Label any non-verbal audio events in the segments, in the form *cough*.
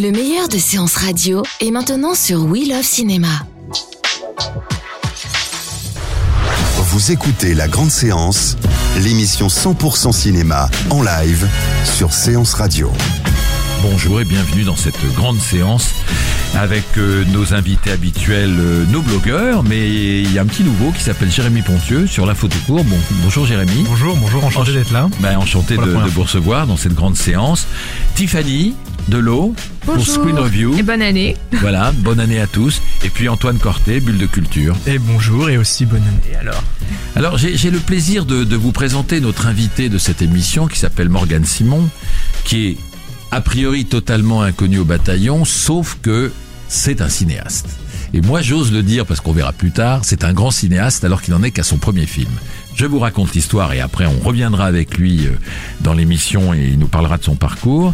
Le meilleur de séances radio est maintenant sur We Love Cinéma. Vous écoutez La Grande Séance, l'émission 100% cinéma en live sur Séance Radio. Bonjour et bienvenue dans cette grande séance avec euh, nos invités habituels, euh, nos blogueurs, mais il y a un petit nouveau qui s'appelle Jérémy Pontieux sur la photo court. Bon, bonjour Jérémy. Bonjour, bonjour, enchanté d'être là. Ben, enchanté de vous recevoir dans cette grande séance. Tiffany Delot pour Bonjour. Screen Review. Et bonne année. Voilà, bonne année à tous. Et puis Antoine Corté, Bulle de Culture. Et bonjour et aussi bonne année alors. Alors j'ai j'ai le plaisir de, de vous présenter notre invité de cette émission qui s'appelle Morgane Simon, qui est a priori totalement inconnu au bataillon, sauf que c'est un cinéaste. Et moi j'ose le dire parce qu'on verra plus tard, c'est un grand cinéaste alors qu'il n'en est qu'à son premier film. Je vous raconte l'histoire et après on reviendra avec lui euh, dans l'émission et il nous parlera de son parcours.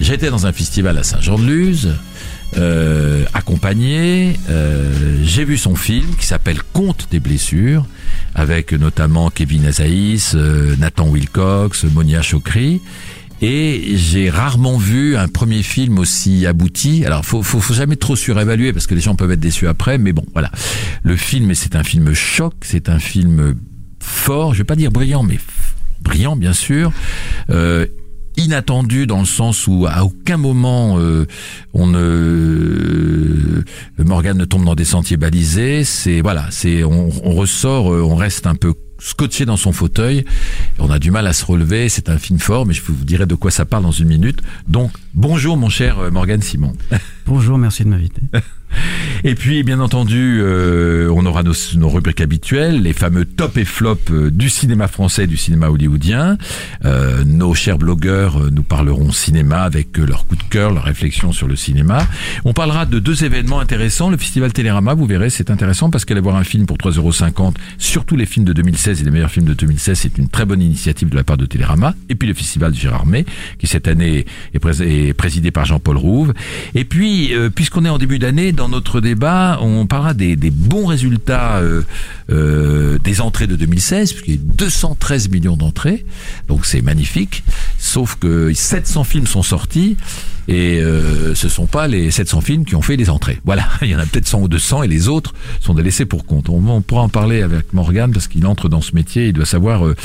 J'étais dans un festival à Saint-Jean-de-Luz, euh, accompagné. euh, J'ai vu son film qui s'appelle Conte des blessures, avec notamment Kevin Azaïs, euh, Nathan Wilcox, Monia Chokri. Et j'ai rarement vu un premier film aussi abouti. Alors, faut, faut, faut jamais trop surévaluer parce que les gens peuvent être déçus après. Mais bon, voilà. Le film, c'est un film choc, c'est un film fort. Je vais pas dire brillant, mais brillant, bien sûr. Euh, inattendu dans le sens où à aucun moment euh, on ne Morgan ne tombe dans des sentiers balisés. C'est voilà, c'est on, on ressort, euh, on reste un peu scotché dans son fauteuil. On a du mal à se relever. C'est un film fort, mais je vous dirai de quoi ça parle dans une minute. Donc bonjour mon cher euh, Morgan Simon. Bonjour, merci de m'inviter. *laughs* Et puis, bien entendu, euh, nos, rubriques habituelles, les fameux top et flop euh, du cinéma français, et du cinéma hollywoodien. Euh, nos chers blogueurs euh, nous parleront cinéma avec leur coup de cœur, leur réflexion sur le cinéma. On parlera de deux événements intéressants. Le festival Télérama, vous verrez, c'est intéressant parce qu'aller voir un film pour 3,50€, surtout les films de 2016 et les meilleurs films de 2016, c'est une très bonne initiative de la part de Télérama. Et puis le festival de Gérard May, qui cette année est, prés- est présidé par Jean-Paul Rouve. Et puis, puisqu'on est en début d'année, dans notre débat, on parlera des, des bons résultats euh, euh, des entrées de 2016, puisqu'il y a eu 213 millions d'entrées, donc c'est magnifique. Sauf que 700 films sont sortis et euh, ce sont pas les 700 films qui ont fait les entrées. Voilà, *laughs* il y en a peut-être 100 ou 200 et les autres sont des laissés pour compte. On, pourra en parler avec Morgan parce qu'il entre dans ce métier, il doit savoir euh,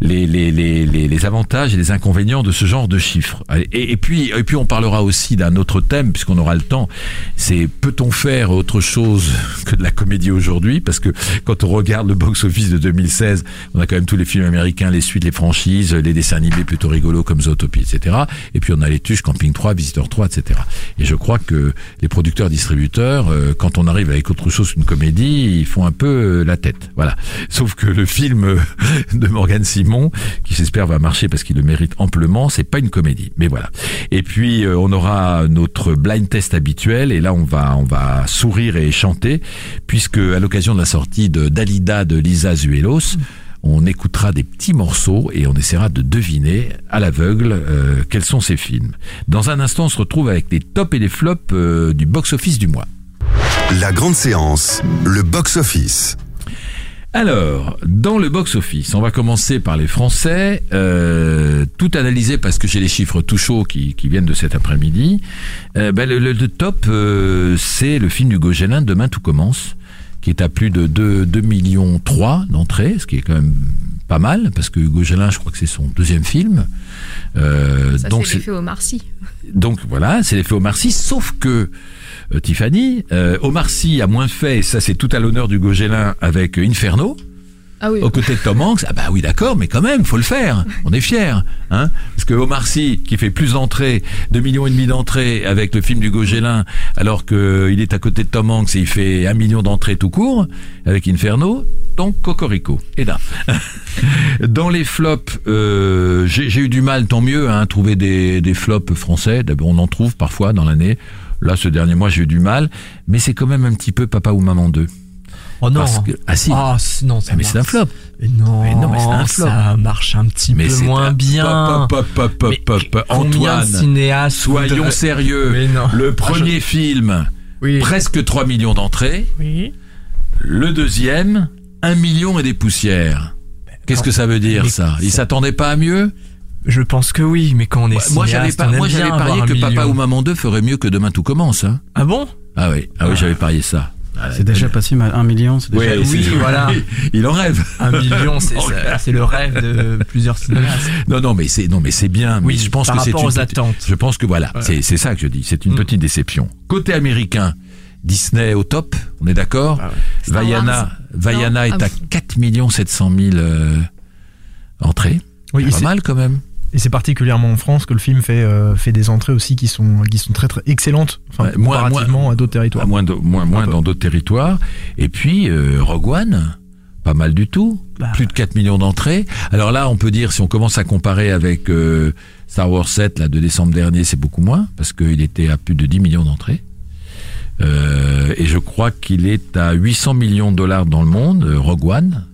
les, les, les, les, avantages et les inconvénients de ce genre de chiffres. Et, et puis et puis on parlera aussi d'un autre thème puisqu'on aura le temps. C'est peut-on faire autre chose que de la comédie aujourd'hui? Parce que quand on regarde le box-office de 2016, on a quand même tous les films américains, les suites, les franchises, les dessins animés plutôt rigolos comme Zootopie, etc. Et puis on a les tuches, Camping 3, Visiteur 3, etc. Et je crois que les producteurs, distributeurs, euh, quand on arrive avec autre chose qu'une comédie, ils font un peu euh, la tête. Voilà. Sauf que le film euh, *laughs* de Morgan Simon, qui j'espère va marcher parce qu'il le mérite amplement, c'est pas une comédie. Mais voilà. Et puis on aura notre blind test habituel et là on va on va sourire et chanter puisque à l'occasion de la sortie de Dalida de Lisa Zuelos, on écoutera des petits morceaux et on essaiera de deviner à l'aveugle euh, quels sont ces films. Dans un instant, on se retrouve avec les tops et les flops euh, du box-office du mois. La Grande Séance, le box-office. Alors, dans le box-office, on va commencer par les Français, euh, tout analysé parce que j'ai les chiffres tout chauds qui, qui viennent de cet après-midi. Euh, ben, le, le- le top, euh, c'est le film du Gauguin, Demain tout commence, qui est à plus de 2, 2 millions 3 d'entrées, ce qui est quand même pas mal, parce que Hugo Gélin, je crois que c'est son deuxième film. Euh, Ça, donc c'est l'effet Omar Sy. donc voilà, c'est l'effet Omar Sy, sauf que euh, Tiffany, euh, Omar Sy a moins fait, et ça c'est tout à l'honneur du Gauguin avec Inferno, Ah oui. aux côtés de Tom Hanks. Ah bah oui d'accord, mais quand même, faut le faire, on est fiers. Hein Parce que Omar Sy, qui fait plus d'entrées, 2 millions et demi d'entrées avec le film du Gauguin, alors qu'il est à côté de Tom Hanks et il fait un million d'entrées tout court, avec Inferno, donc Cocorico. Et là. *laughs* Dans les flops, euh, j'ai eu du mal, tant mieux, à trouver des, des flops français. On en trouve parfois dans l'année. Là, ce dernier mois, j'ai eu du mal, mais c'est quand même un petit peu Papa ou Maman 2. Oh non. Parce que, ah si, Ah, c- non, ça Ah, mais c'est un flop. Mais non, Mais non, mais un flop. ça marche un petit Mais peu moins un- bien. Pop, pop, pop, pop, Antoine, cinéastes soyons sérieux. Mais non. Le Ah, premier film, Oui. presque 3 millions d'entrées. Oui. Le deuxième, 1 million et des poussières. Qu'est-ce que ça veut dire ça? Il ça- s'attendait pas à mieux? Je pense que oui, mais quand on est Moi, cinéaste, pas, on aime moi, j'avais parié que Papa ou Maman 2 ferait mieux que Demain tout commence. Hein. Ah bon? Ah oui, ah oui, j'avais parié ça. C'est déjà pas si mal. Un million, c'est déjà. Ouais, oui, c'est- voilà. *laughs* Il en rêve. Un million, *laughs* c'est le rêve de plusieurs cinéastes. Non, non, mais c'est non, mais c'est bien. Oui, mais je pense par que c'est rapport une aux petite- attentes. Je pense que voilà, c'est c'est ça que je dis. C'est une Mm. petite déception. Côté américain, Disney au top. On est d'accord. Ah ouais. Vaiana. Vaiana est ah à oui. 4 700 000 euh, entrées. Oui, pas c'est- mal quand même. Et c'est particulièrement en France que le film fait, euh, fait des entrées aussi qui sont, qui sont très très excellentes, enfin, Ouais, moins- comparativement à d'autres territoires. À moins, de- moins, moins dans d'autres territoires. Et puis euh, Rogue One, pas mal du tout. Bah. Plus de 4 millions d'entrées. Alors là, on peut dire, si on commence à comparer avec euh, Star Wars 7, là, de décembre dernier, c'est beaucoup moins, parce qu'il était à plus de 10 millions d'entrées. Euh, et je crois qu'il est à 800 millions de dollars dans le monde, Rogue One,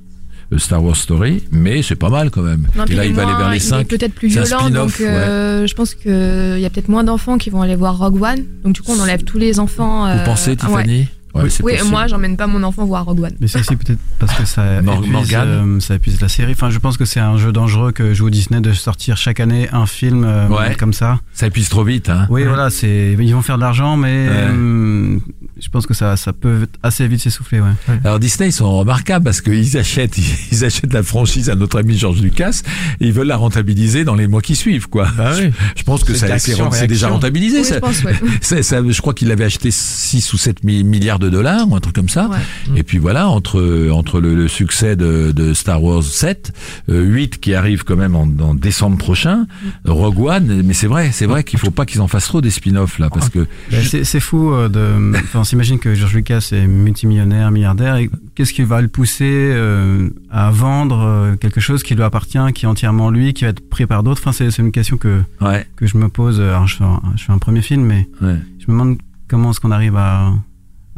Star Wars Story, mais c'est pas mal quand même. Non, et là, il va aller vers les il est 5. peut-être plus violent, donc euh, je pense qu'il y a peut-être moins d'enfants qui vont aller voir Rogue One. Donc du coup, on enlève tous les enfants. Vous euh, pensez, ouais. Tiffany? Ouais, Oui, possible. moi, j'emmène pas mon enfant voir Rogue One. Mais c'est aussi peut-être parce que ça *laughs* épuise, euh, ça épuise la série. Enfin, je pense que c'est un jeu dangereux que joue Disney de sortir chaque année un film euh, Ouais. comme ça. Ça épuise trop vite, hein. Oui, voilà, c'est ils vont faire de l'argent, mais Ouais. euh, je pense que ça, ça peut assez vite s'essouffler. Ouais. Alors Disney, ils sont remarquables parce qu'ils achètent, *laughs* ils achètent la franchise à notre ami George Lucas et ils veulent la rentabiliser dans les mois qui suivent, quoi. Oui. Je pense que C'est ça, c'est, déjà rentabilisé. Oui, ça. je pense, ouais. *laughs* Ça- ça- je crois qu'il avait acheté 6 ou 7 mi- milliards de dollars ou un truc comme ça. Ouais. Et puis voilà, entre entre le, le succès de, de Star Wars 7, euh, 8 qui arrive quand même en, en décembre prochain, Rogue One. Mais c'est vrai, c'est vrai qu'il faut pas qu'ils en fassent trop des spin-offs là, parce que Ben, c'est c'est fou euh, de. S'imagine que George Lucas est multimillionnaire, milliardaire, et qu'est-ce qui va le pousser euh, à vendre euh, quelque chose qui lui appartient, qui est entièrement lui, qui va être pris par d'autres? Enfin, c'est une question que ouais, que je me pose. Alors, je fais un, je fais un premier film, mais ouais. je me demande comment est-ce qu'on arrive à,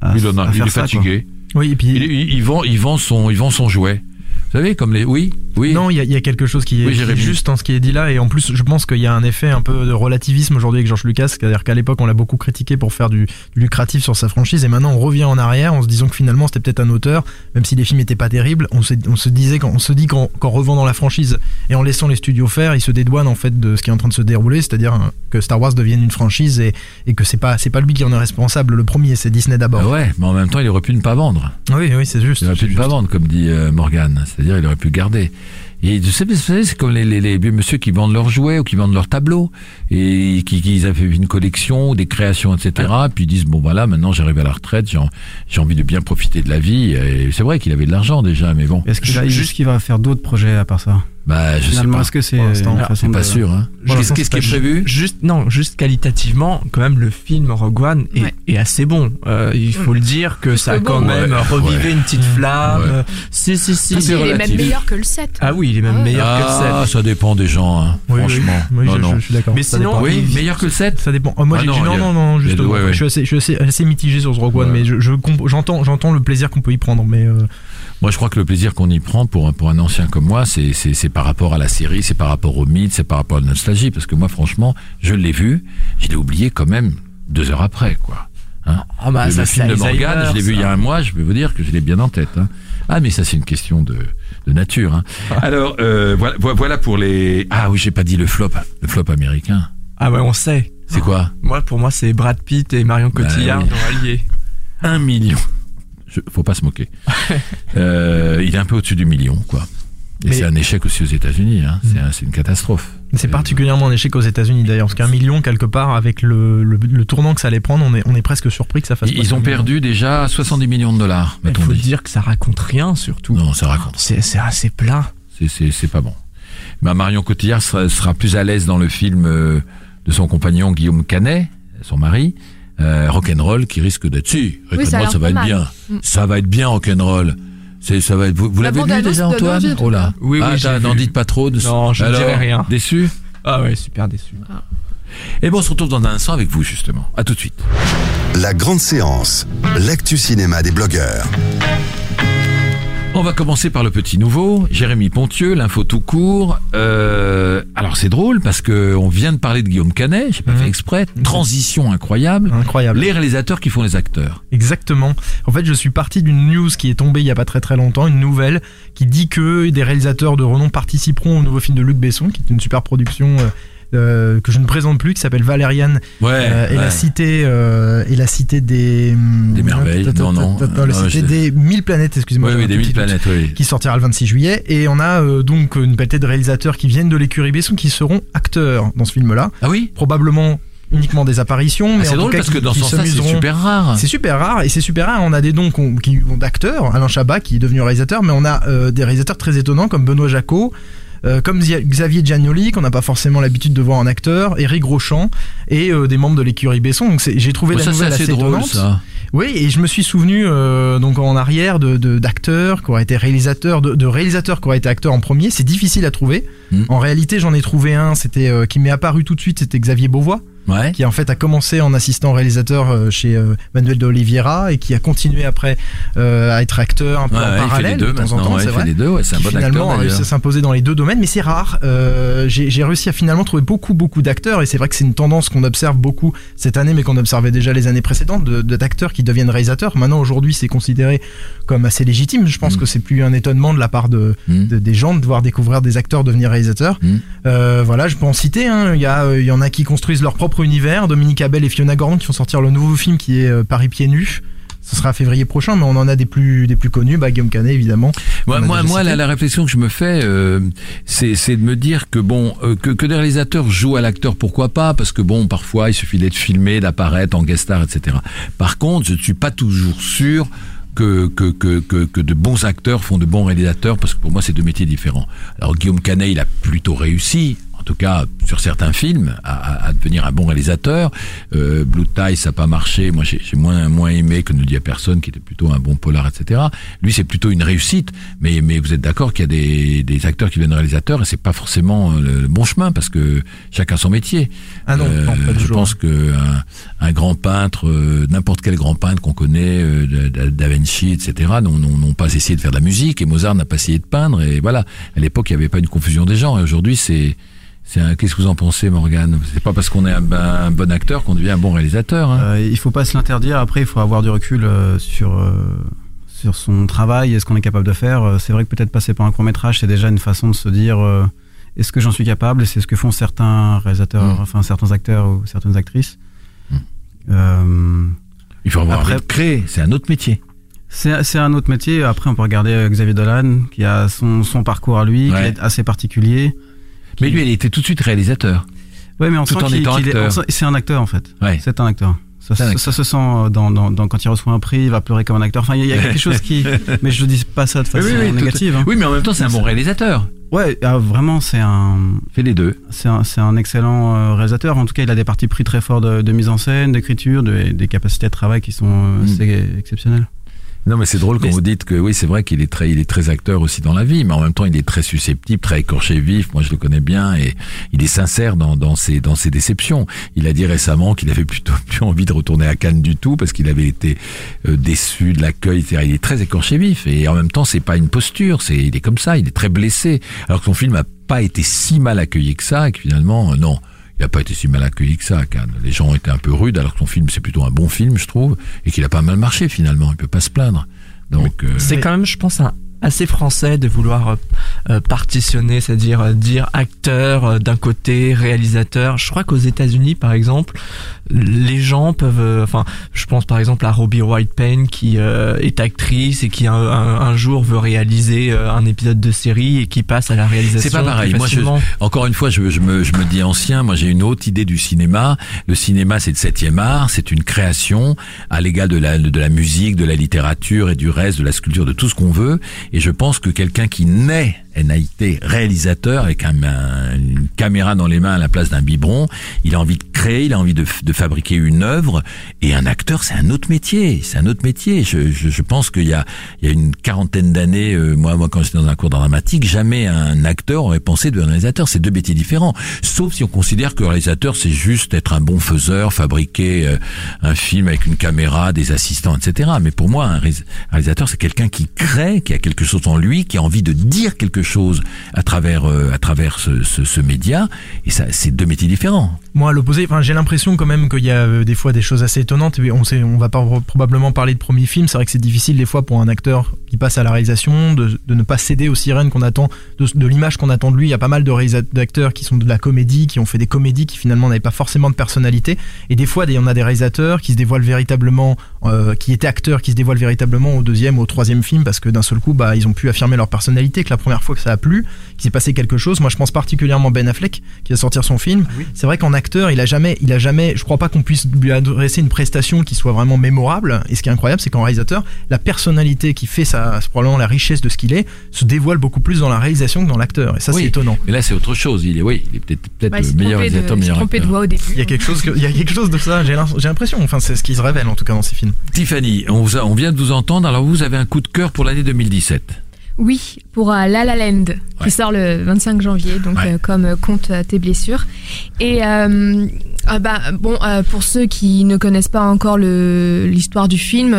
à, il, en a- à il faire est ça. quoi. fatigué. Oui, et puis Il, il, il vend, il vend son, il vend son jouet. Vous savez, comme les, oui, oui. non, il y, a- il y a quelque chose qui est, Oui, qui est Jérémy. juste dans ce qui est dit là, et en plus, je pense qu'il y a un effet un peu de relativisme aujourd'hui avec George Lucas, c'est-à-dire qu'à l'époque, on l'a beaucoup critiqué pour faire du, du lucratif sur sa franchise, et maintenant, on revient en arrière en se disant que finalement, c'était peut-être un auteur, même si les films n'étaient pas terribles, on se, on se disait, quand, on se dit qu'en revendant la franchise et en laissant les studios faire, ils se dédouanent en fait de ce qui est en train de se dérouler, c'est-à-dire hein, que Star Wars devienne une franchise et, et que c'est pas, c'est pas lui qui en est responsable. Le premier, c'est Disney Ah d'abord. ouais, mais en même temps, il aurait pu ne pas vendre. Oui, oui, c'est juste. Il aurait pu ne pas vendre, comme dit euh, Morgan. C'est-à-dire, il aurait pu garder. Et vous savez, c'est comme les, les, les vieux monsieur qui vendent leurs jouets ou qui vendent leurs tableaux et qui, qui avaient une collection ou des créations, etc. Puis ils disent bon voilà, maintenant j'arrive à la retraite, j'ai en- j'ai envie de bien profiter de la vie. Et c'est vrai qu'il avait de l'argent déjà, mais bon, Est-ce qu'il a- Juste- est-ce qu'il va faire d'autres projets à part ça? Bah je sais Finalement, pas. est-ce que c'est C'est pas de- sûr. Hein. Qu'est-ce qu'est-ce qui est prévu Juste, non, juste qualitativement, quand même, le film Rogue One est, Ouais. est assez bon. Euh, il faut le dire que ça a quand bon. même Ouais, revivé ouais. une petite flamme. Ouais. Euh, Si, si, si. Ah, c'est Il est même meilleur que le 7. Ah oui, il est même Ah meilleur que Ah, le 7. ça dépend des gens, hein, Oui, oui. franchement. Oui, non, je, non. je suis d'accord. Mais Ça sinon, dépend. Oui, il- meilleur que le 7 Ça dépend. Oh, moi, Ah j'ai non, dit non, non, non, justement. Je suis assez, je suis assez, assez mitigé sur ce Rogue One, mais je, je j'entends le plaisir qu'on peut y prendre, mais euh, Moi, je crois que le plaisir qu'on y prend pour un, pour un ancien comme moi, c'est, c'est, c'est par rapport à la série, c'est par rapport au mythe, c'est par rapport à la nostalgie. Parce que moi, franchement, je l'ai vu, je l'ai oublié quand même deux heures après, quoi. Hein Ah bah, le, ça, le film c'est de Morgane, je l'ai vu il y a un mois, je peux vous dire que je l'ai bien en tête. Hein. Ah, mais ça, c'est une question de, de nature. Hein. *laughs* Alors, euh, voilà, vo- voilà pour les... Ah oui, j'ai pas dit le flop, le flop américain. Ah ouais, on sait. C'est quoi? Moi, pour moi, c'est Brad Pitt et Marion Bah Cotillard oui. dans Allié. Un million. Faut pas se moquer. *laughs* euh, il est un peu au-dessus du million, quoi. Et c'est un échec aussi aux États-Unis. Hein. C'est, un- c'est une catastrophe. c'est particulièrement un échec aux États-Unis d'ailleurs, parce qu'un million quelque part, avec le, le, le tournant que ça allait prendre, on est, on est presque surpris que ça fasse. Ils, ont million. perdu déjà 70 millions de dollars, Il faut dit. dire que ça raconte rien, surtout. Non, ça raconte. C'est c'est assez plat. C'est, pas bon. Bah, Marion Cotillard sera, sera plus à l'aise dans le film euh, de son compagnon Guillaume Canet, son mari, euh, Rock'n'Roll, qui risque d'être... Si, Oui, ça va être mal. bien. Mm. Ça va être bien, Rock'n'Roll. C'est, ça va être... Vous, vous La l'avez vu bande-annonce déjà, Antoine Oh là. Oui, oui, ah, n'en dites pas trop. De... Non, je ne Alors, dirai rien. Déçu Ah ouais, super déçu. Et bon, on se retrouve dans un instant avec vous, justement. À tout de suite. La grande séance, l'actu cinéma des blogueurs. On va commencer par le petit nouveau, Jérémy Pontieux, l'info tout court. Euh, alors c'est drôle parce que on vient de parler de Guillaume Canet, j'ai pas Mhm. fait exprès. Transition incroyable. Incroyable. Les réalisateurs qui font les acteurs. Exactement. En fait, je suis parti d'une news qui est tombée il y a pas très très longtemps, une nouvelle qui dit que des réalisateurs de renom participeront au nouveau film de Luc Besson, qui est une super production euh, que je ne présente plus, qui s'appelle Valériane Ouais. euh, et ouais. la cité euh, et la cité des hum, Des merveilles. Non, non. la cité des mille planètes. J'ai oui, un des doute planètes, oui. qui sortira le 26 juillet et on a donc une pelletée de réalisateurs qui viennent de l'écurie Besson qui seront acteurs dans ce film-là Ah oui? probablement uniquement des apparitions Ah, mais c'est en drôle tout cas parce qui- que dans ce sens-là, c'est super rare. C'est super rare et c'est super rare. On a des dons qui vont d'acteurs, Alain Chabat qui est devenu réalisateur, mais on a euh, des réalisateurs très étonnants comme Benoît Jacot. Euh, comme Xavier Giannoli, qu'on n'a pas forcément l'habitude de voir en acteur, Eric Rochant et euh, des membres de l'écurie Besson. Donc j'ai trouvé Bon, la ça nouvelle assez assez, drôle étonnante. ça. Oui, et je me suis souvenu euh, donc en arrière de d'acteurs qui auraient été réalisateurs, de, de réalisateurs qui auraient été acteurs en premier. C'est difficile à trouver. Hmm. En réalité, j'en ai trouvé un. C'était euh, qui m'est apparu tout de suite. C'était Xavier Beauvois Ouais. qui en fait a commencé en assistant réalisateur euh, chez euh, Manuel de Oliveira et qui a continué après euh, à être acteur un peu Ouais, en parallèle les deux de temps en temps, c'est vrai. les deux. Ouais, c'est un bon finalement acteur a réussi à s'imposer dans les deux domaines, mais c'est rare. Euh, J'ai réussi à finalement trouver beaucoup beaucoup d'acteurs et c'est vrai que c'est une tendance qu'on observe beaucoup cette année, mais qu'on observait déjà les années précédentes, de de- d'acteurs qui deviennent réalisateurs. Maintenant aujourd'hui, c'est considéré comme assez légitime. Je pense Mm. que c'est plus un étonnement de la part de, Hmm. de- des gens de voir découvrir des acteurs devenir réalisateurs. Mm. Euh, voilà, je peux en citer. hein. Il y a, il y en a qui construisent leur propre univers. Dominique Abel et Fiona Gordon qui vont sortir le nouveau film qui est euh, Paris pieds nus. Ce sera février prochain, mais on en a des plus des plus connus. Bah, Guillaume Canet évidemment. Moi, moi, la, la réflexion que je me fais, euh, c'est de me dire que bon, euh, que, que des réalisateurs jouent à l'acteur, pourquoi pas? Parce que bon, parfois, il suffit d'être filmé, d'apparaître en guest star, etc. Par contre, je ne suis pas toujours sûr que, que, que, que, que de bons acteurs font de bons réalisateurs, parce que pour moi, c'est deux métiers différents. Alors, Guillaume Canet, il a plutôt réussi. En tout cas, sur certains films, à, à- devenir un bon réalisateur. Euh, Blue Tie, ça n'a pas marché. Moi, j'ai moins moins aimé que ne le dit à personne, qui était plutôt un bon polar, etc. Lui, c'est plutôt une réussite. Mais mais vous êtes d'accord qu'il y a des, des acteurs qui deviennent réalisateurs et c'est pas forcément le, le bon chemin parce que chacun son métier. Ah non, Euh, non, je toujours. pense que un, un grand peintre, euh, n'importe quel grand peintre qu'on connaît, euh, Da- Vinci, etc., n'ont pas essayé de faire de la musique et Mozart n'a pas essayé de peindre. Et voilà, à l'époque, il n'y avait pas une confusion des genres. Et aujourd'hui, c'est Qu'est-ce que vous en pensez, Morgane? C'est pas parce qu'on est un, un bon acteur qu'on devient un bon réalisateur. Hein. Euh, il faut pas se l'interdire. Après, il faut avoir du recul euh, sur euh, sur son travail et ce qu'on est capable de faire. Euh, C'est vrai que peut-être passer par un court métrage, c'est déjà une façon de se dire euh, est-ce que j'en suis capable? C'est ce que font certains réalisateurs, Mm. enfin certains acteurs ou certaines actrices. Mm. Euh, Il faut avoir après- créer. C'est un autre métier. c'est c'est un autre métier. Après, on peut regarder Xavier Dolan, qui a son, son parcours à lui, Ouais. qui est assez particulier. Mais lui, il était tout de suite réalisateur. Ouais, mais on Tout sent en qu'il- étant acteur. C'est un acteur en fait. Ouais. C'est un acteur. Ça, ça- se sent dans, dans, dans- quand il reçoit un prix, il va pleurer comme un acteur. Enfin, il y, a- quelque chose qui. *laughs* Mais je dis pas ça de façon Oui, oui, oui, tout- négative. hein. Oui, mais en même temps, c'est un bon réalisateur. Ouais, ah, vraiment, c'est un, Fait les deux. c'est un, excellent euh, réalisateur. En tout cas, il a des parties pris très forts de, de mise en scène, d'écriture, de- des capacités de travail qui sont euh, Mm. assez exceptionnelles. Non, mais c'est drôle quand Mais vous dites que oui, c'est vrai qu'il est très, il est très acteur aussi dans la vie, mais en même temps, il est très susceptible, très écorché vif. Moi, je le connais bien et il est sincère dans, dans ses, dans ses déceptions. Il a dit récemment qu'il avait plutôt *laughs* plus envie de retourner à Cannes du tout parce qu'il avait été euh, déçu de l'accueil. etc. Il est très écorché vif et en même temps, c'est pas une posture. C'est, il est comme ça. Il est très blessé. Alors que son film a pas été si mal accueilli que ça et que finalement, euh, non. Il n'a pas été si mal accueilli que ça à Cannes. Les gens ont été un peu rudes, alors que son film, c'est plutôt un bon film, je trouve, et qu'il a pas mal marché finalement. Il peut pas se plaindre. Donc, euh, C'est quand même, je pense, un, assez français de vouloir euh, euh, partitionner, c'est-à-dire euh, dire acteur d'un côté, réalisateur. Je crois qu'aux États-Unis, par exemple, les gens peuvent, enfin, je pense par exemple à Robbie White Payne qui euh, est actrice et qui un, un- jour veut réaliser un épisode de série et qui passe à la réalisation. C'est pas pareil. Moi, je-. Encore une fois, je, je me, je me dis ancien. Moi, j'ai une autre idée du cinéma. Le cinéma, c'est le septième art. C'est une création à l'égal de la, de la musique, de la littérature et du reste, de la sculpture, de tout ce qu'on veut. Et je pense que quelqu'un qui naît NAIT, réalisateur avec un, un- une caméra dans les mains à la place d'un biberon. Il a envie de créer, il a envie de, de fabriquer une œuvre. Et un acteur, c'est un autre métier. C'est un autre métier. Je, je, je pense qu'il y a, il y a une quarantaine d'années, euh, moi, moi, quand j'étais dans un cours dramatique, jamais un acteur aurait pensé de réalisateur. C'est deux métiers différents. Sauf si on considère que réalisateur, c'est juste être un bon faiseur, fabriquer euh, un film avec une caméra, des assistants, etc. Mais pour moi, un réalisateur, c'est quelqu'un qui crée, qui a quelque chose en lui, qui a envie de dire quelque chose à travers, euh, à travers ce, ce, ce média. Et ça, c'est deux métiers différents. Moi, à l'opposé, enfin, j'ai l'impression quand même qu'il y a euh, des fois des choses assez étonnantes. Et on sait, on va pas probablement parler de premier film. C'est vrai que c'est difficile des fois pour un acteur qui passe à la réalisation de, de ne pas céder aux sirènes qu'on attend, de, de l'image qu'on attend de lui. Il y a pas mal de d'acteurs qui sont de la comédie, qui ont fait des comédies qui finalement n'avaient pas forcément de personnalité. Et des fois, on a des réalisateurs qui se dévoilent véritablement, euh, qui étaient acteurs, qui se dévoilent véritablement au deuxième ou au troisième film parce que d'un seul coup, bah, ils ont pu affirmer leur personnalité. Que la première fois que ça a plu, qu'il s'est passé quelque chose. Moi, je pense particulièrement Ben Affleck qui va sortir son film. C'est vrai qu'en acteur, il a jamais, il a jamais, je crois pas qu'on puisse lui adresser une prestation qui soit vraiment mémorable. Et ce qui est incroyable, c'est qu'en réalisateur, la personnalité qui fait sa, probablement la richesse de ce qu'il est, se dévoile beaucoup plus dans la réalisation que dans l'acteur. Et ça, Oui. c'est étonnant. Mais là, c'est autre chose. Il est, oui, il est peut-être peut-être Ouais, il le meilleur de- réalisateur, il s'est meilleur trompé de acteur. voix au début. Il y a quelque chose, que- il y a quelque chose de ça. J'ai l'impression. Enfin, c'est ce qui se révèle en tout cas dans ces films. Tiffany, on, vous a- on vient de vous entendre. Alors, vous avez un coup de cœur pour l'année 2017. Oui, pour euh, La La Land, Ouais. qui sort le 25 janvier, donc Ouais. euh, comme euh, compte tes blessures. Et euh, ah bah, bon, euh, pour ceux qui ne connaissent pas encore l'histoire du film,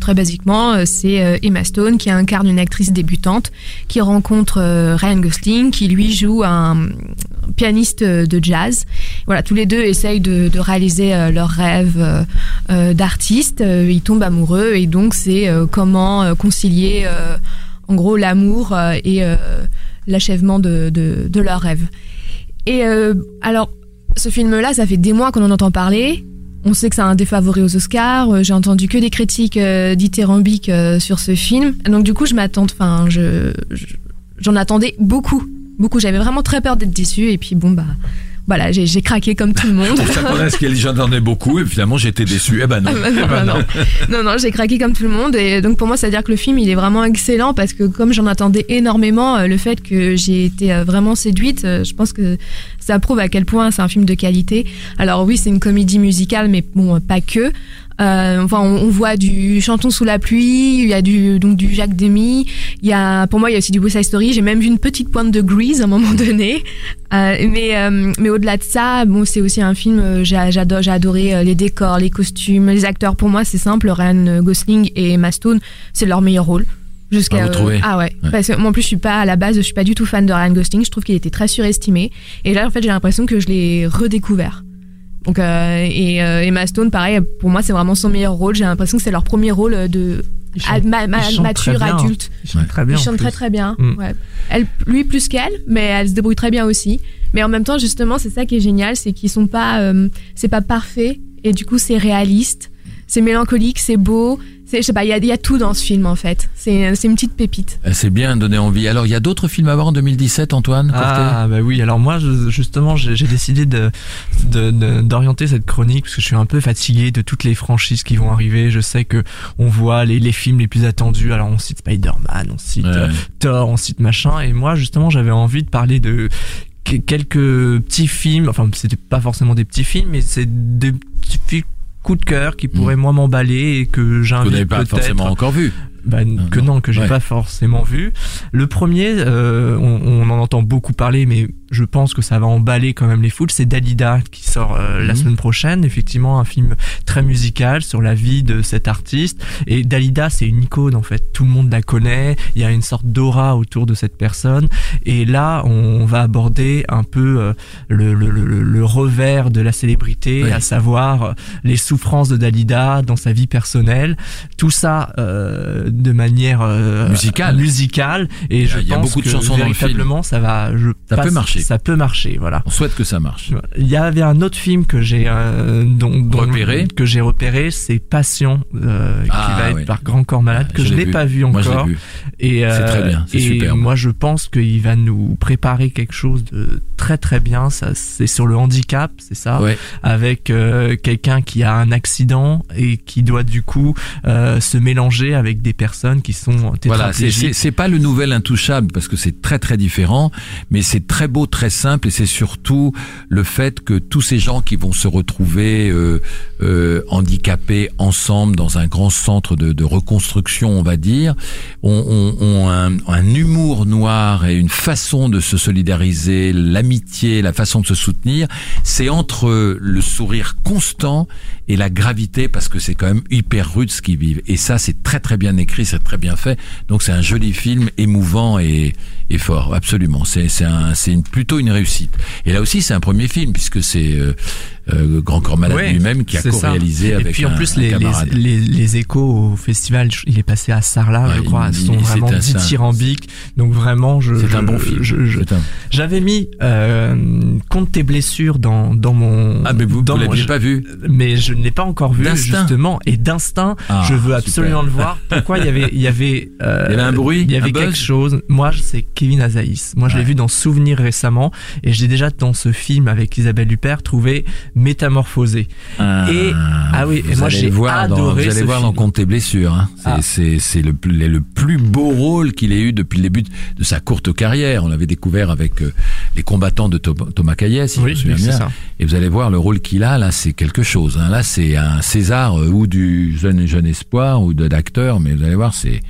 très basiquement, c'est Emma Stone qui incarne une actrice débutante qui rencontre Ryan Gosling, qui lui joue un pianiste de jazz. Voilà, tous les deux essayent de, de réaliser leur rêve euh, euh, d'artiste. Ils tombent amoureux et donc c'est comment concilier en gros l'amour euh, et euh, l'achèvement de, de, de leur rêve. Et euh, alors, ce film-là, ça fait des mois qu'on en entend parler. On sait que c'est un des favoris aux Oscars. J'ai entendu que des critiques dithyrambiques sur ce film. Donc du coup, je m'attends. Enfin, je- j'en attendais beaucoup, beaucoup. J'avais vraiment très peur d'être déçue. Et puis bon bah. Voilà, j'ai j'ai craqué comme tout le monde. On s'attendait à ce qu'il j'en ai beaucoup et finalement j'étais déçu. Eh ben non. non, non, non. non, non, j'ai craqué comme tout le monde. Et donc pour moi, ça veut dire que le film, il est vraiment excellent parce que comme j'en attendais énormément, euh, le fait que j'ai été euh, vraiment séduite, euh, je pense que ça prouve à quel point c'est un film de qualité. Alors oui, c'est une comédie musicale, mais bon, pas que. Euh, enfin, on, on voit du Chantons sous la pluie, il y a du donc du Jacques Demy, il y a pour moi il y a aussi du West Side Story. J'ai même vu une petite pointe de Grease à un moment *laughs* donné. Euh, mais euh, mais au-delà de ça, bon, c'est aussi un film. euh, j'ai j'adore, j'ai adoré euh, les décors, les costumes, les acteurs. Pour moi, c'est simple. Ryan Gosling et Emma Stone, c'est leur meilleur rôle. Jusqu'à Ah, trouvez ah ouais. Ouais. parce que moi en plus je suis pas à la base je suis pas du tout fan de Ryan Gosling je trouve qu'il était très surestimé et là en fait j'ai l'impression que je l'ai redécouvert donc euh, et euh, Emma Stone pareil pour moi c'est vraiment son meilleur rôle j'ai l'impression que c'est leur premier rôle de Il ad- chante- ma- ma- il chante mature bien. adulte Il chante Ouais. très bien. il en chante plus. très très bien. Mm. Ouais. Elle, lui plus qu'elle, mais elle se débrouille très bien aussi. Mais en même temps, justement, c'est ça qui est génial, c'est qu'ils sont pas, euh, c'est pas parfait et du coup c'est réaliste, c'est mélancolique, c'est beau. C'est, je sais pas, il y a, il y a tout dans ce film en fait. C'est, une petite pépite. Eh, C'est bien donné envie. Alors, il y a d'autres films à voir en 2017, Antoine Ah bah oui, alors moi je- justement j'ai décidé de de- de- d'orienter cette chronique parce que je suis un peu fatigué de toutes les franchises qui vont arriver. Je sais que on voit les, les films les plus attendus. Alors on cite Spider-Man, on cite Ouais. euh, Thor, on cite machin. Et moi justement j'avais envie de parler de que- quelques petits films. Enfin c'était pas forcément des petits films, mais c'est des petits films coup de cœur qui pourraient moi m'emballer et que j'invite n'avez pas peut-être forcément encore vu. bah, Non, que non. non, que j'ai Ouais. pas forcément vu. Le premier, euh, on, on en entend beaucoup parler, mais je pense que ça va emballer quand même les foules. C'est Dalida qui sort euh, la Mhm. semaine prochaine. Effectivement, un film très musical sur la vie de cet artiste. Et Dalida, c'est une icône en fait. Tout le monde la connaît. Il y a une sorte d'aura autour de cette personne. Et là, on va aborder un peu euh, le, le, le, le revers de la célébrité, Oui. à savoir euh, les souffrances de Dalida dans sa vie personnelle. Tout ça euh, de manière euh, Musicale. musicale. Et je y a pense beaucoup de que chansons dans le film. véritablement, ça va. Je Ça peut marcher. Ça peut marcher, voilà. On souhaite que ça marche. Il y avait un autre film que j'ai euh, Repéré. que j'ai repéré, c'est Passion, euh, Ah, qui va être par Grand Corps Malade, Ah, que je n'ai pas vu Moi, encore. vu. Et, C'est très bien, c'est et superbe. moi, je pense qu'il va nous préparer quelque chose de très très bien. Ça, c'est sur le handicap c'est ça, Ouais. avec euh, quelqu'un qui a un accident et qui doit du coup euh, se mélanger avec des personnes qui sont Voilà, tétraplégiques. c'est pas le nouvel intouchable parce que c'est très très différent, mais c'est très beau, très simple et c'est surtout le fait que tous ces gens qui vont se retrouver euh, euh, handicapés ensemble dans un grand centre de, de reconstruction, on va dire, ont, ont- ont un, un humour noir et une façon de se solidariser, l'amitié, la façon de se soutenir. C'est entre le sourire constant et la gravité parce que c'est quand même hyper rude ce qu'ils vivent. Et ça, c'est très très bien écrit, c'est très bien fait. Donc c'est un joli film, émouvant et, et fort, absolument. C'est un, plutôt une réussite. Et là aussi, c'est un premier film puisque c'est euh, euh, Grand Corps Malade Ouais, lui-même qui a co-réalisé Et avec puis en plus un les, les, camarade. les, les échos au festival, il est passé à Sarlat, Ouais, je crois, il- sont il- vraiment dithyrambiques. Donc vraiment, je C'est un bon film. J'avais mis euh, compte tes blessures dans dans mon Ah mais vous, dans vous l'aviez pas vu. Mais je ne l'ai pas encore vu justement. Et d'instinct Ah, je veux super. absolument le voir. Pourquoi il y avait il y avait euh, *laughs* Il y avait un bruit, il y avait buzz quelque chose. Moi c'est Kevin Azaïs. Moi je l'ai vu dans Souvenir récemment. Et j'ai déjà dans ce film avec Isabelle Huppert trouvé métamorphosé Et- ah oui, et vous moi, allez j'ai voir dans, vous allez voir film. dans Compte tes blessures. Hein. C'est Ah. c'est- c'est le, plus- le plus beau rôle qu'il ait eu depuis le début de sa courte carrière. On l'avait découvert avec euh, les combattants de Tho- Thomas Caillet, si je me souviens bien. Et vous allez voir le rôle qu'il a là, c'est quelque chose. Hein. Là, c'est un César euh, ou du jeune jeune espoir ou de d'acteur, mais vous allez voir, c'est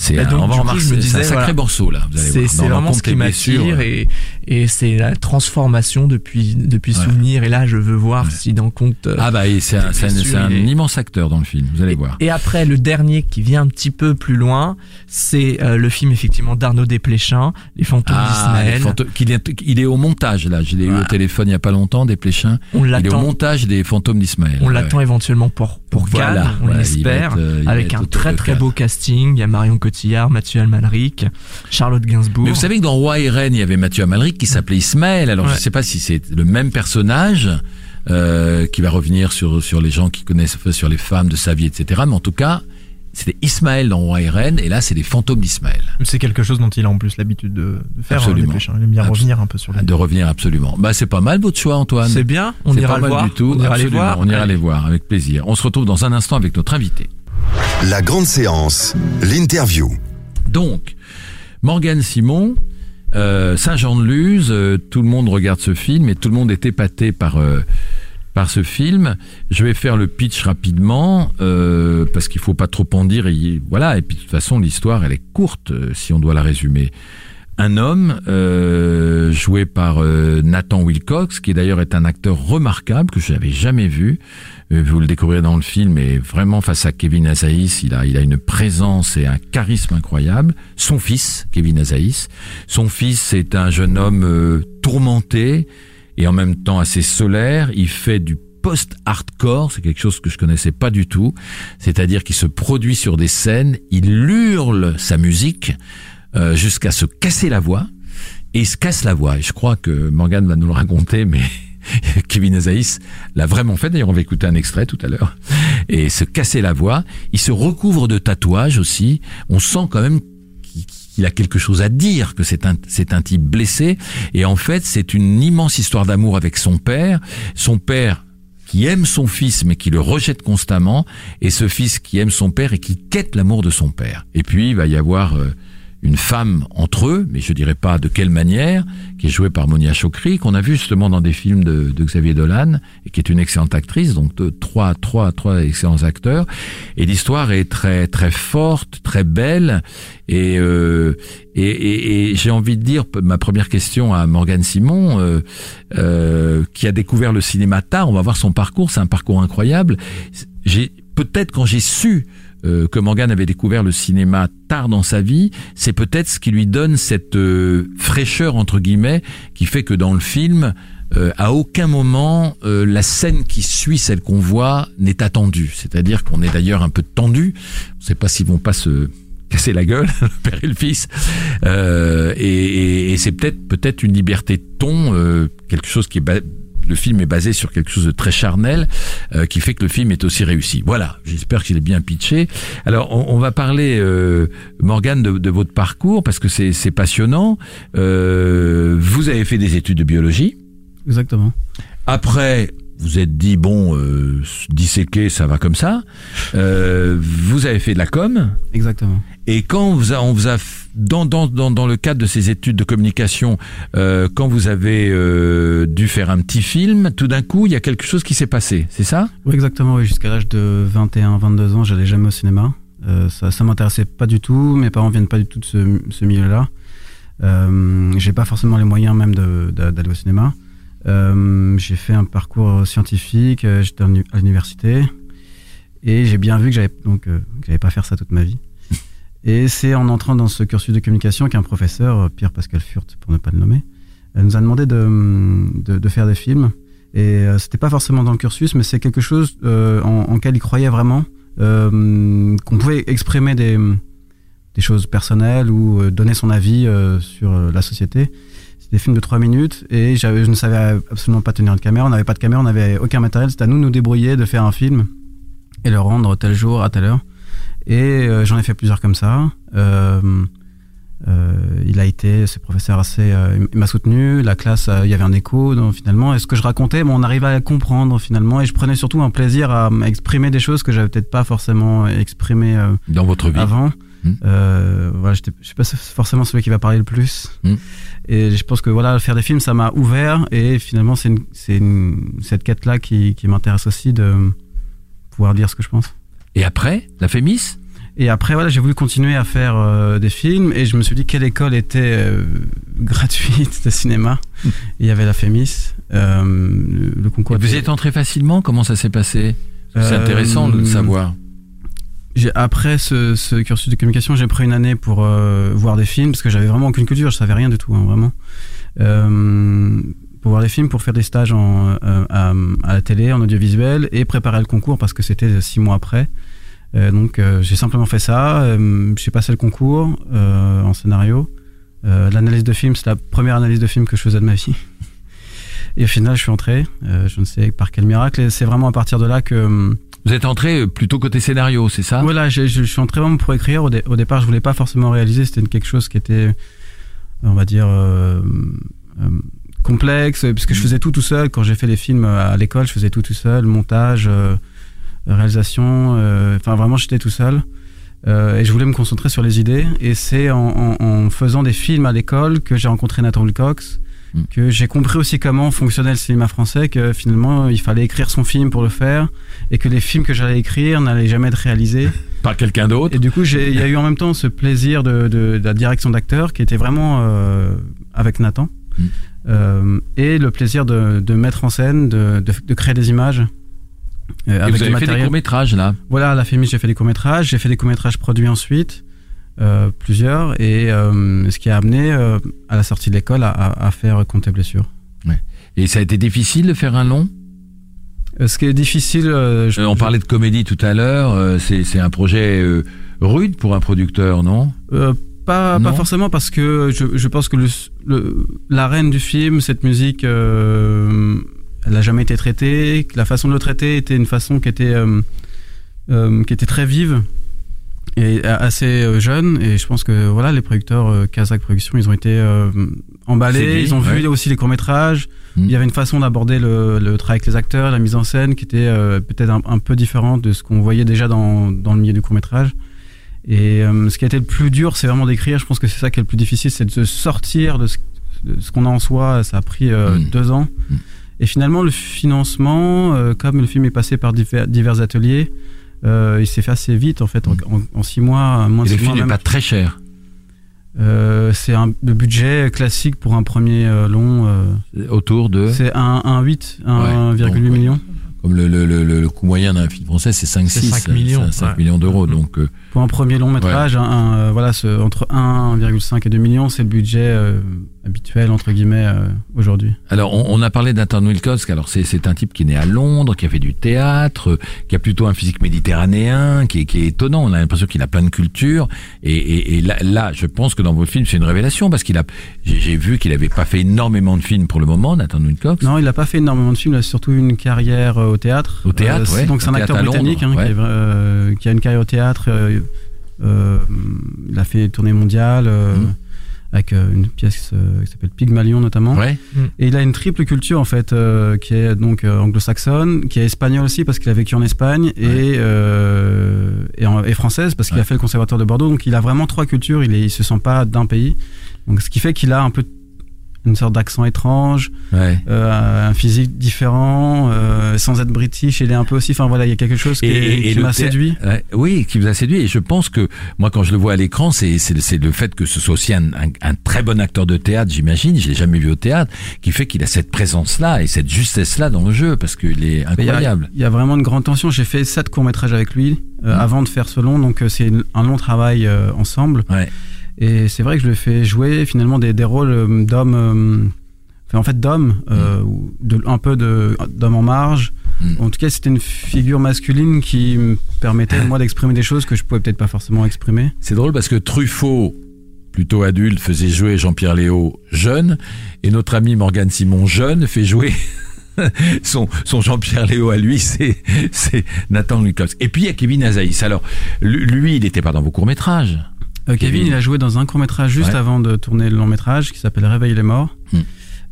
c'est un, coup, je me un sacré voilà. morceau là. C'est vraiment ce qui m'attire et, et c'est la transformation depuis, depuis Ouais. Souvenir. Et là, je veux voir Ouais. si dans compte. euh, Ah bah c'est un, un- un il immense acteur dans le film. Vous allez voir. Et après, le dernier qui vient un petit peu plus loin, c'est euh, le film effectivement d'Arnaud Desplechin, Les fantômes Ah, d'Ismaël. qu'il est, il est au montage là. Je l'ai eu au téléphone il y a pas longtemps, des Pléchins. On Il est au l'attend. montage des fantômes d'Ismaël. On Ouais, l'attend éventuellement pour pour Voilà, Cannes, on voilà, il l'espère, euh, il avec un très très beau casting. Il y a Marion Cotillard, Mathieu Almalric, Charlotte Gainsbourg. Mais vous savez que dans Roi et Reine, il y avait Mathieu Amalric qui s'appelait Ismaël. Alors je Ouais. sais pas si c'est le même personnage euh, qui va revenir sur sur les gens qui connaissent, sur les femmes de sa vie, etc. Mais en tout cas, c'était Ismaël dans Roi et Reine, et là c'est les fantômes d'Ismaël. C'est quelque chose dont il a en plus l'habitude de, de faire. Absolument. hein. Il aime bien revenir un peu sur les. De revenir absolument. Bah c'est pas mal votre choix, Antoine. c'est bien, on C'est ira pas le mal voir. du tout. On ira les voir. On ira les voir avec plaisir. On se retrouve dans un instant avec notre invité. La grande séance, l'interview. Donc, Morgane Simon, euh, Saint-Jean-de-Luz, euh, tout le monde regarde ce film et tout le monde est épaté par euh, par ce film. Je vais faire le pitch rapidement euh, parce qu'il faut pas trop en dire. Et, voilà. Et puis de toute façon, l'histoire elle est courte euh, si on doit la résumer. Un homme euh, joué par Nathan Wilcox, qui d'ailleurs est un acteur remarquable que je n'avais jamais vu. Euh, Vous le découvrirez dans le film, et vraiment face à Kevin Azaïs, il a, il a une présence et un charisme incroyable. Son fils, Kevin Azaïs, son fils est un jeune homme euh, tourmenté et en même temps assez solaire. Il fait du post-hardcore, c'est quelque chose que je connaissais pas du tout. C'est-à-dire qu'il se produit sur des scènes, il hurle sa musique euh, jusqu'à se casser la voix et il se casse la voix. Et je crois que Morgan va nous le raconter, mais *laughs* Kevin Azaïs l'a vraiment fait. D'ailleurs, on va écouter un extrait tout à l'heure. Et se casser la voix. Il se recouvre de tatouages aussi. On sent quand même qu'il a quelque chose à dire, que c'est un, c'est un type blessé. Et en fait, c'est une immense histoire d'amour avec son père. Son père qui aime son fils mais qui le rejette constamment, et ce fils qui aime son père et qui quête l'amour de son père. Et puis il va y avoir euh, une femme entre eux, mais je dirais pas de quelle manière, qui est jouée par Monia Chokri, qu'on a vu justement dans des films de, de Xavier Dolan, et qui est une excellente actrice, donc trois, trois, trois excellents acteurs. Et l'histoire est très, très forte, très belle, et, euh, et, et, et j'ai envie de dire, ma première question à Morgane Simon, euh, euh, qui a découvert le cinéma tard, on va voir son parcours, c'est un parcours incroyable. J'ai peut-être quand j'ai su euh, que Morgan avait découvert le cinéma tard dans sa vie, c'est peut-être ce qui lui donne cette euh, fraîcheur entre guillemets qui fait que dans le film, euh, à aucun moment la scène qui suit celle qu'on voit n'est attendue. C'est-à-dire qu'on est d'ailleurs un peu tendu. On ne sait pas s'ils vont pas se casser la gueule, *laughs* le père et le fils. Et et, c'est peut-être peut-être une liberté de ton, quelque chose qui est le film est basé sur quelque chose de très charnel euh, qui fait que le film est aussi réussi. Voilà, j'espère qu'il est bien pitché. Alors, on, on va parler, euh, Morgane, de, de votre parcours parce que c'est c'est passionnant. Euh, vous avez fait des études de biologie. Exactement. Après, vous êtes dit bon, euh, disséquer, ça va comme ça. Euh, vous avez fait de la com. Exactement. Et quand on vous a dans, le cadre de ces études de communication, euh, quand vous avez euh, dû faire un petit film, tout d'un coup, il y a quelque chose qui s'est passé, c'est ça? Oui, exactement. Oui. Jusqu'à l'âge de 21, 22 ans, j'allais jamais au cinéma. Euh, ça, ça m'intéressait pas du tout. Mes parents viennent pas du tout de ce, milieu-là. J'ai pas forcément les moyens même d'aller au cinéma. J'ai fait un parcours scientifique. J'étais à l'université et j'ai bien vu que j'avais donc que j'allais pas faire ça toute ma vie. Et c'est en entrant dans ce cursus de communication qu'un professeur, Pierre Pascal Furt pour ne pas le nommer, euh, nous a demandé de, de, de faire des films. Et euh, c'était pas forcément dans le cursus, mais c'est quelque chose euh, en, en quel il croyait vraiment, euh, qu'on pouvait exprimer des, des choses personnelles ou donner son avis sur la société. C'était des films de 3 minutes et je ne savais absolument pas tenir une caméra, on n'avait pas de caméra, on n'avait aucun matériel, c'était à nous de nous débrouiller, de faire un film et le rendre tel jour, à telle heure. Et euh, j'en ai fait plusieurs comme ça. Euh, euh, il a été, ce professeur assez, euh, il m'a soutenu. La classe, euh, il y avait un écho donc, finalement. Et ce que je racontais, bon, on arrivait à comprendre finalement. Et je prenais surtout un plaisir à à exprimer des choses que j'avais peut-être pas forcément exprimées dans votre vie avant. Mm. Euh, voilà, je suis pas forcément celui qui va parler le plus. Mm. Et je pense que voilà, faire des films, ça m'a ouvert. Et finalement, c'est cette quête-là qui, qui m'intéresse aussi de pouvoir dire ce que je pense. Et après, la Fémis? Et après, voilà, j'ai voulu continuer à faire euh, des films et je me suis dit quelle école était euh, *laughs* gratuite de cinéma. *laughs* Il y avait la Fémis, euh, le, le concours. Et Vous y êtes entré facilement? Comment ça s'est passé? C'est intéressant de le savoir. J'ai- après ce, ce cursus de communication, j'ai pris une année pour voir des films parce que j'avais vraiment aucune culture, je savais rien du tout, hein, vraiment. Pour voir des films, pour faire des stages en, euh, à, à la télé, en audiovisuel et préparer le concours parce que c'était six mois après. Euh, donc euh, j'ai simplement fait ça. J'ai passé le concours en scénario. L'analyse de film, c'est la première analyse de film que je faisais de ma vie. *laughs* Et au final, je suis entré. Euh, je ne sais par quel miracle. Et c'est vraiment à partir de là que hum, Vous êtes entré plutôt côté scénario, c'est ça? Voilà, je, je suis entré vraiment pour écrire. Au, dé- au départ, je voulais pas forcément réaliser. C'était quelque chose qui était, on va dire, euh, euh, complexe, puisque je faisais tout tout seul. Quand j'ai fait les films à l'école, je faisais tout tout seul, montage, euh, réalisation. euh, Enfin, vraiment, j'étais tout seul. Euh, et je voulais me concentrer sur les idées. Et c'est en, en- en faisant des films à l'école que j'ai rencontré Nathan Wilcox, Mm. que j'ai compris aussi comment fonctionnait le cinéma français, que finalement il fallait écrire son film pour le faire, et que les films que j'allais écrire n'allaient jamais être réalisés. *laughs* Par quelqu'un d'autre Et du coup, il y a eu en même temps ce plaisir de, de- de la direction d'acteur qui était vraiment euh, avec Nathan, Mm. Euh, et le plaisir de, de mettre en scène, de, de- de créer des images. euh, Et avec vous avez fait des courts-métrages là. Voilà, à la Fémis, j'ai fait des courts-métrages, j'ai fait des courts-métrages produits ensuite, euh, plusieurs, et ce qui a amené à la sortie de l'école à, à- à faire Compte et blessure. Et ça a été difficile de faire un long? Ce qui est difficile, je- On parlait de comédie tout à l'heure, c'est un projet rude pour un producteur, non? Pas, Non. pas forcément parce que je, je pense que le, le- la reine du film, cette musique, euh, elle n'a jamais été traitée. que La façon de le traiter était une façon qui était, euh, euh, qui était très vive et a- assez jeune. Et je pense que voilà, les producteurs Kazakh Productions, ils ont été emballés. Ils ont vu ouais. aussi les courts métrages. Mm. Il y avait une façon d'aborder le, le travail avec les acteurs, la mise en scène, qui était peut-être un, un peu différente de ce qu'on voyait déjà dans, dans le milieu du court métrage. Et euh, ce qui a été le plus dur, c'est vraiment d'écrire. Je pense que c'est ça qui est le plus difficile, c'est de se sortir de ce, qu'on a en soi. Ça a pris euh, Mm. deux ans. Mm. Et finalement, le financement, euh, comme le film est passé par divers, divers ateliers, il s'est fait assez vite en fait, en, en- en six mois, moins de Et le six mois film n'est pas très cher. C'est un le budget classique pour un premier long. Autour de. c'est un, un 8, Ouais, 1,8 donc, ouais. million. Comme le, le, le, le- coût moyen d'un film français, c'est 5-6 C'est 5 millions, 5 ouais. millions d'euros. Mhm. Donc, euh, Pour un premier long métrage, un- un, euh, voilà, ce- entre 1,5 et 2 millions, c'est le budget euh, habituel entre guillemets euh, aujourd'hui. alors, on, on a parlé d'Anton Wilcox. Alors, c'est c'est un type qui est né à Londres, qui a fait du théâtre, euh, qui a plutôt un physique méditerranéen, qui est, qui est étonnant. On a l'impression qu'il a plein de culture. Et, et, et là, là, je pense que dans vos films, c'est une révélation parce qu'il a. J'ai vu qu'il avait pas fait énormément de films pour le moment, Nathan Wilcox. Non, il n'a pas fait énormément de films, il a surtout une carrière euh, au théâtre. Au théâtre, ouais, Donc c'est un acteur Londres, britannique hein, ouais. qui, est, qui a une carrière au théâtre. il a fait tournée mondiale. Mhm. Avec euh, une pièce euh, qui s'appelle Pygmalion notamment. Ouais. Et il a une triple culture en fait, euh, qui est donc anglo-saxonne, qui est espagnole aussi parce qu'il a vécu en Espagne et, euh, et, en- et française parce qu'il Ouais. a fait le conservatoire de Bordeaux. Donc il a vraiment trois cultures. Il, est, il se sent pas d'un pays. Donc ce qui fait qu'il a un peu une sorte d'accent étrange, Ouais. euh, un physique différent, euh, sans être british. Il est un peu aussi. Enfin voilà, il y a quelque chose qui, m'a séduit. Oui, qui vous a séduit. Et je pense que moi, quand je le vois à l'écran, c'est le fait que ce soit aussi un, un, un très bon acteur de théâtre, j'imagine. Je l'ai jamais vu au théâtre, qui fait qu'il a cette présence-là et cette justesse-là dans le jeu, parce qu'il est il y incroyable. Il y, a vraiment une grande tension. J'ai fait sept courts métrages avec lui euh, Mhm. avant de faire ce long, donc c'est un long travail ensemble. Ouais. Et c'est vrai que je le fais jouer finalement des, des rôles euh, d'hommes, euh, enfin, en fait d'hommes, euh, ou de, un peu d'hommes en marge. Mhm. En tout cas, c'était une figure masculine qui me permettait moi d'exprimer des choses que je pouvais peut-être pas forcément exprimer. C'est drôle parce que Truffaut, plutôt adulte, faisait jouer Jean-Pierre Léo jeune, et notre ami Morgane Simon jeune fait jouer *laughs* son, son Jean-Pierre Léo à lui, c'est Nathan Lucas. Et puis il y a Kevin Azaïs. Alors lui, il n'était pas dans vos courts métrages. Euh, Kevin, Kevin. il a joué dans un court métrage juste Ouais. avant de tourner le long métrage qui s'appelle Réveille les morts. Hmm.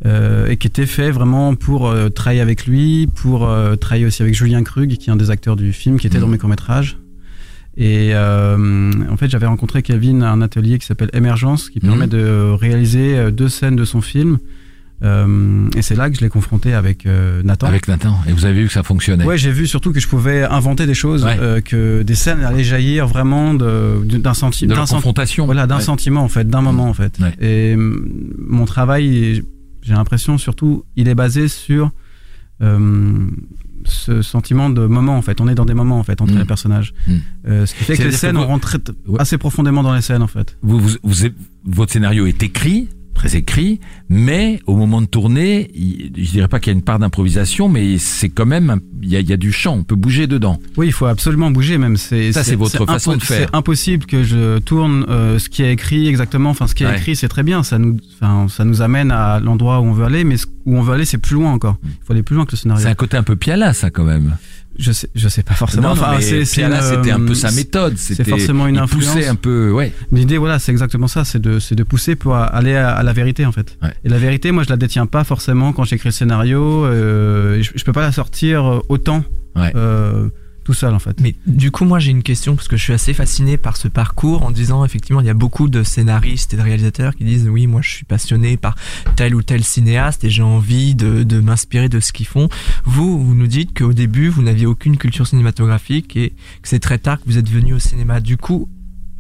Euh, et qui était fait vraiment pour euh, travailler avec lui, pour euh, travailler aussi avec Julien Krug, qui est un des acteurs du film, qui était Hmm. dans mes courts-métrages. Et euh, en fait, j'avais rencontré Kevin à un atelier qui s'appelle Émergence, qui permet Mhm. de réaliser euh, deux scènes de son film. Euh, et c'est là que je l'ai confronté avec euh, Nathan. Avec Nathan. Et vous avez vu que ça fonctionnait. Ouais, j'ai vu surtout que je pouvais inventer des choses, Ouais. euh, que des scènes allaient jaillir vraiment d'un sentiment, d'un confrontation. Voilà, d'un Ouais. sentiment en fait, d'un moment en fait. Ouais. Et mon travail, j'ai l'impression surtout, il est basé sur ce sentiment de moment en fait. On est dans des moments en fait entre Mm. les personnages. Mm. Euh, ce qui fait que les scènes, que on vous- rentre très- Ouais. assez profondément dans les scènes en fait. Vous, vous, vous- votre scénario est écrit, très écrit, mais au moment de tourner, je dirais pas qu'il y a une part d'improvisation, mais c'est quand même, il y, a, il y a du chant, on peut bouger dedans. Oui, il faut absolument bouger même. C'est Ça, c'est votre façon de faire. C'est impossible que je tourne euh, ce qui est écrit exactement. Enfin, ce qui est Ouais. écrit, c'est très bien. Ça nous, ça nous amène à l'endroit où on veut aller, mais où on veut aller, c'est plus loin encore. Il faut aller plus loin que le scénario. C'est un côté un peu piala, ça quand même. Je sais, je sais pas forcément. Non, non, enfin, c'est- c'est c'était un peu euh, sa méthode. C'était forcément une influence. poussait un peu, ouais. L'idée, voilà, c'est exactement ça. C'est de, c'est de pousser pour aller à, à la vérité, en fait. Ouais. Et la vérité, moi, je la détiens pas forcément quand j'écris le scénario. euh, je, je peux pas la sortir autant Ouais. euh, tout seul, en fait. Mais du coup, moi j'ai une question parce que je suis assez fasciné par ce parcours en disant effectivement il y a beaucoup de scénaristes et de réalisateurs qui disent oui moi je suis passionné par tel ou tel cinéaste et j'ai envie de, de m'inspirer de ce qu'ils font. Vous, vous nous dites qu'au début vous n'aviez aucune culture cinématographique et que c'est très tard que vous êtes venu au cinéma. Du coup,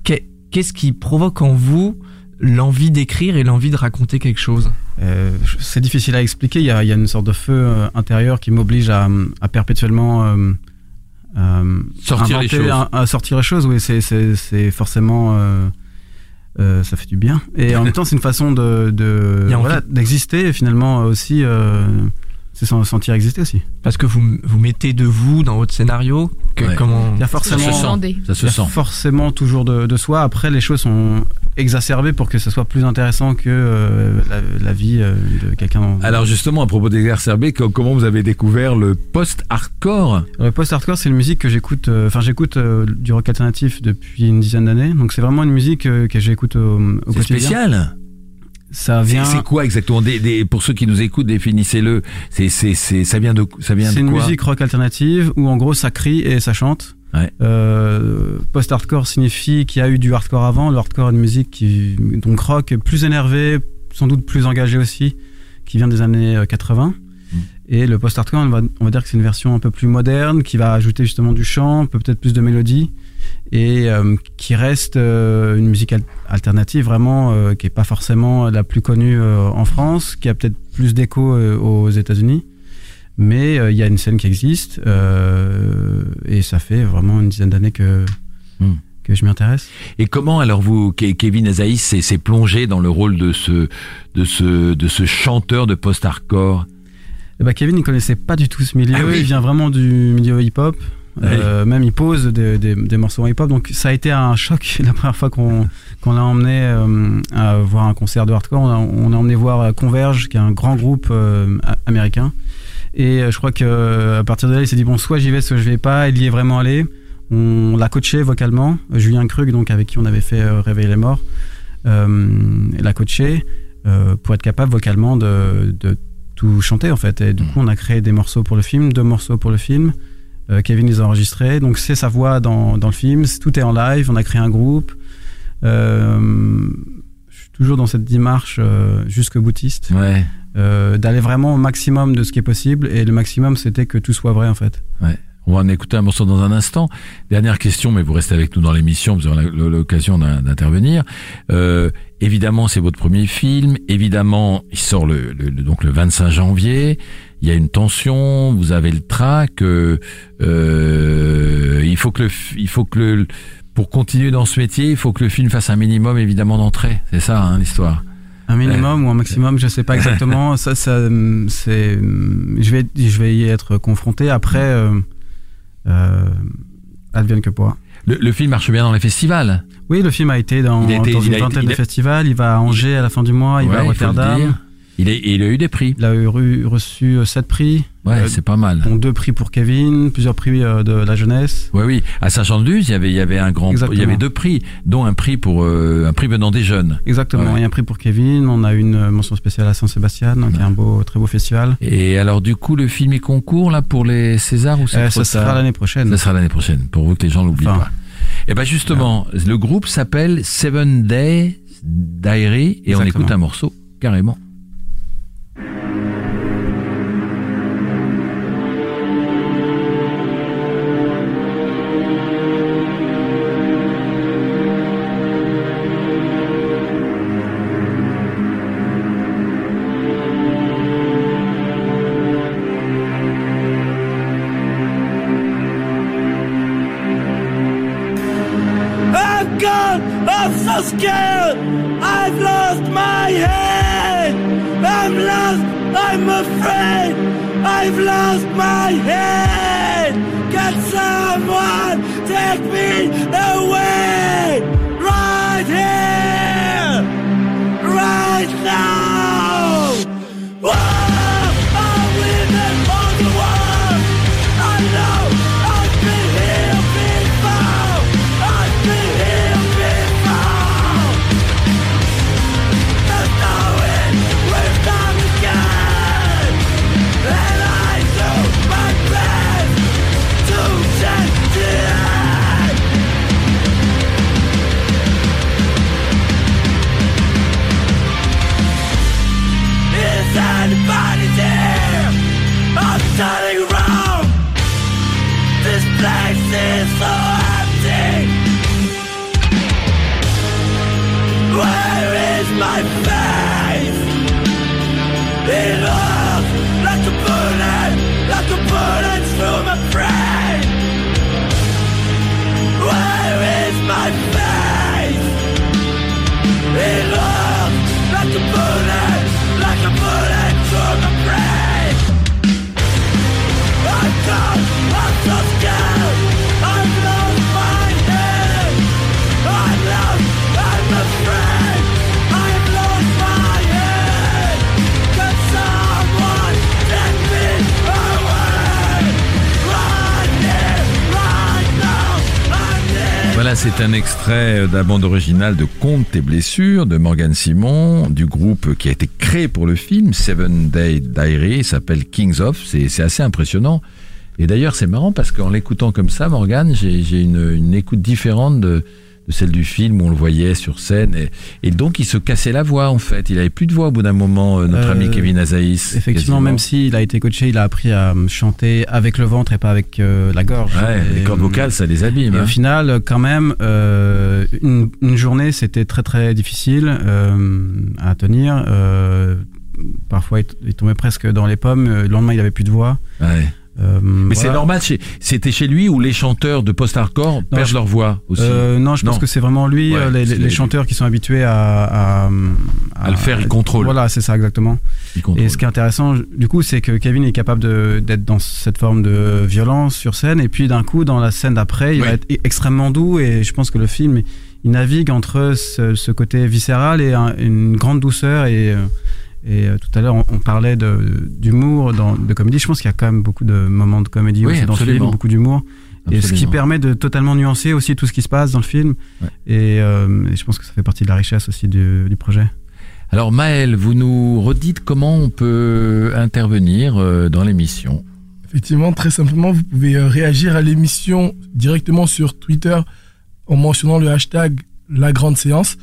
qu'est- qu'est-ce qui provoque en vous l'envie d'écrire et l'envie de raconter quelque chose? Euh, c'est difficile à expliquer. Il y a, il y a une sorte de feu euh, intérieur qui m'oblige à, à perpétuellement euh, euh, Sortir les choses. À, à sortir les choses. Oui, c'est, forcément. euh, euh, ça fait du bien. Et en même temps, c'est une façon de, *laughs* voilà, d'exister. Finalement, aussi, c'est s'en sentir exister aussi. Parce que vous, vous mettez de vous dans votre scénario que Ouais. comment Il y a Ça forcément. se sent. Ça se Il y a sent. forcément toujours de, de soi. Après, les choses sont exacerbées pour que ce soit plus intéressant que euh, la, la vie euh, de quelqu'un. dans- Alors justement, à propos d'exacerber, co- comment vous avez découvert le post-hardcore? Le post-hardcore, c'est une musique que j'écoute. euh, Enfin, j'écoute euh, du rock alternatif depuis une dizaine d'années. Donc, c'est vraiment une musique euh, que j'écoute au, au C'est quotidien. spécial. Ça C'est vient. c'est quoi exactement des, des- Pour ceux qui nous écoutent, définissez-le. C'est c'est c'est ça vient de ça vient C'est de une quoi musique rock alternative où en gros ça crie et ça chante. Ouais. Euh, Post-hardcore signifie qu'il y a eu du hardcore avant. Le hardcore est une musique qui donc rock plus énervé, sans doute plus engagé aussi, qui vient des années euh, 80. Mm. Et le post-hardcore, on va, on va dire que c'est une version un peu plus moderne, qui va ajouter justement du chant, peut-être plus de mélodie, et euh, qui reste euh, une musique al- alternative vraiment, euh, qui est pas forcément la plus connue en France, qui a peut-être plus d'écho aux États-Unis. Mais il y a une scène qui existe, et ça fait vraiment une dizaine d'années que, Hmm. que je m'y intéresse. Et comment alors vous, Ke- Kevin Azaïs, s'est s'est plongé dans le rôle de ce de ce de ce chanteur de post-hardcore? Eh ben, Kevin, il connaissait pas du tout ce milieu. Ah oui. Il vient vraiment du milieu hip-hop. Euh, même il pose des, des, des morceaux en hip-hop. Donc ça a été un choc *laughs* la première fois qu'on qu'on l'a emmené euh, à voir un concert de hardcore. On a, on a emmené voir euh, Converge, qui est un grand groupe euh, a- américain. Et je crois que à partir de là, il s'est dit bon, soit j'y vais, soit je vais pas. Il y est vraiment allé. On l'a coaché vocalement. Julien Krug, donc avec qui on avait fait Réveiller les morts. l'a coaché pour être capable vocalement de, de tout chanter en fait. Et du Mhm. coup, on a créé des morceaux pour le film, deux morceaux pour le film. Euh, Kevin les a enregistrés, donc c'est sa voix dans, dans le film. Tout est en live. On a créé un groupe. Euh, je suis toujours dans cette démarche euh, jusque boutiste, Ouais. euh, d'aller vraiment au maximum de ce qui est possible. Et le maximum, c'était que tout soit vrai en fait. On va en écouter un morceau dans un instant. Dernière question, mais vous restez avec nous dans l'émission, vous aurez l'occasion d'in- d'intervenir. Euh, évidemment, c'est votre premier film. Évidemment, il sort le, le- le- donc le 25 janvier. Il y a une tension, vous avez le trac. euh, euh, il faut que le, il faut que le, pour continuer dans ce métier, il faut que le film fasse un minimum évidemment d'entrée. C'est ça hein, l'histoire. Un minimum ou un maximum, je sais pas exactement. *laughs* ça, ça, c'est, je vais, je vais y être confronté. Après, euh, euh, advienne que pourra. Le, le film marche bien dans les festivals. Oui, le film a été dans, Il a été- dans il une a vingtaine il de festivals. Il va à Angers à la fin du mois. Il va à Rotterdam. Il, est, il a eu des prix. Il a eu re- reçu euh, sept prix, Ouais, Euh, c'est pas mal. dont deux prix pour Kevin, plusieurs prix euh, de la jeunesse. Oui, oui. À Saint-Jean-de-Luz, il y avait, il y avait un grand, Exactement. il y avait deux prix, dont un prix pour euh, un prix venant des jeunes. Exactement. Ouais. Il y a un prix pour Kevin. On a une euh, mention spéciale à Saint-Sébastien, qui est un beau, très beau festival. Et alors, du coup, le film est concours là pour les Césars ou c'est Euh, ça sera l'année prochaine. Ça sera l'année prochaine, pour vous que les gens l'oublient Enfin. pas. Et ben justement, le groupe s'appelle Seven Day Diary et on écoute un morceau carrément. I'm so scared. I've lost my head. I'm lost. I'm afraid. I've lost my head. Can someone take me away? Right here. My face? Voilà, c'est un extrait de la bande originale de Compte tes blessures de Morgan Simon, du groupe qui a été créé pour le film, Seven Day Diary, s'appelle Kings of, c'est assez impressionnant. Et d'ailleurs, c'est marrant parce qu'en l'écoutant comme ça, Morgan, j'ai une écoute différente de, de celle du film où on le voyait sur scène. Et, et donc, il se cassait la voix, en fait. Il avait plus de voix au bout d'un moment, euh, notre Euh, ami Kevin Azaïs. Effectivement, quasiment. même s'il a été coaché, il a appris à euh, chanter avec le ventre et pas avec euh, la gorge. Ouais, Et, les cordes euh, vocales, ça les abîme. Et hein. au final, quand même, euh, une, une journée, c'était très très difficile euh, à tenir. Euh, parfois, il, il tombait presque dans les pommes. Le lendemain, il avait plus de voix. Ouais. Euh, Mais c'est normal, c'était chez lui où les chanteurs de post-hardcore perdent je- leur voix aussi. Euh, non, je pense Non. que c'est vraiment lui, Ouais, euh, les, c'est les les- chanteurs qui sont habitués à, à, À le faire, il contrôle. Voilà, c'est ça exactement. Et ce qui est intéressant, du coup, c'est que Kevin est capable d'être dans cette forme de violence sur scène, et puis d'un coup, dans la scène d'après, il Ouais. va être e- extrêmement doux, et je pense que le film, il navigue entre ce, ce côté viscéral et un- une grande douceur. Et, euh, et euh, tout à l'heure, on, on parlait de- d'humour, dans- de comédie. Je pense qu'il y a quand même beaucoup de moments de comédie Oui, aussi dans ce absolument. film, beaucoup d'humour. Et ce qui permet de totalement nuancer aussi tout ce qui se passe dans le film. Ouais. Et, euh, et je pense que ça fait partie de la richesse aussi du, du projet. Alors Maël, vous nous redites comment on peut intervenir euh, dans l'émission. Effectivement, très simplement, vous pouvez réagir à l'émission directement sur Twitter en mentionnant le hashtag La Grande Séance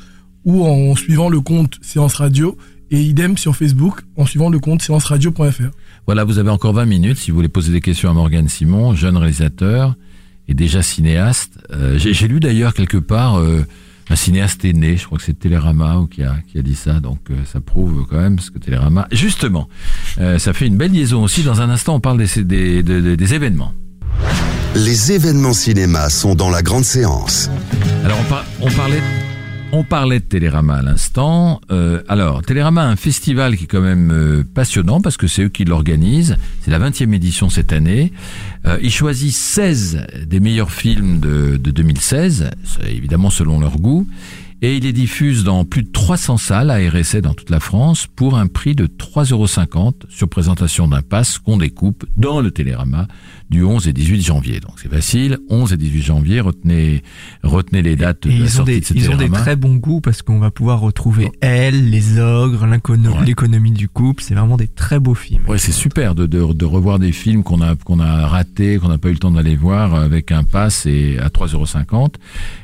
ou en suivant le compte Séance Radio et idem sur Facebook en suivant le compte séanceradio.fr. Voilà, vous avez encore 20 minutes si vous voulez poser des questions à Morgane Simon, jeune réalisateur et déjà cinéaste. Euh, J'ai j'ai lu d'ailleurs quelque part euh, un cinéaste est né, je crois que c'est Télérama ou qui a, qui a dit ça, donc euh, ça prouve quand même ce que Télérama... Justement, euh, ça fait une belle liaison aussi. Dans un instant, on parle des, des, des- des- des événements. Les événements cinéma sont dans la grande séance. Alors on, par- on parlait on parlait de Télérama à l'instant. Euh, alors Télérama un festival qui est quand même euh, passionnant parce que c'est eux qui l'organisent. C'est la 20e édition cette année. Euh, ils choisissent 16 des meilleurs films de, de 2016, c'est évidemment selon leur goût. Et ils les diffusent dans plus de 300 salles à RSA dans toute la France pour un prix de 3,50 euros sur présentation d'un pass qu'on découpe dans le Télérama du 11 et 18 janvier. Donc c'est facile, 11 et 18 janvier, retenez, retenez les dates Et de la sortie des, de ce ils ont des très bons goûts parce qu'on va pouvoir retrouver Elle, Les Ogres, Ouais. l'économie du couple. C'est vraiment des très beaux films. Ouais, c'est super de, de, de revoir des films qu'on a qu'on a ratés, qu'on n'a pas eu le temps d'aller voir avec un pass et à 3,50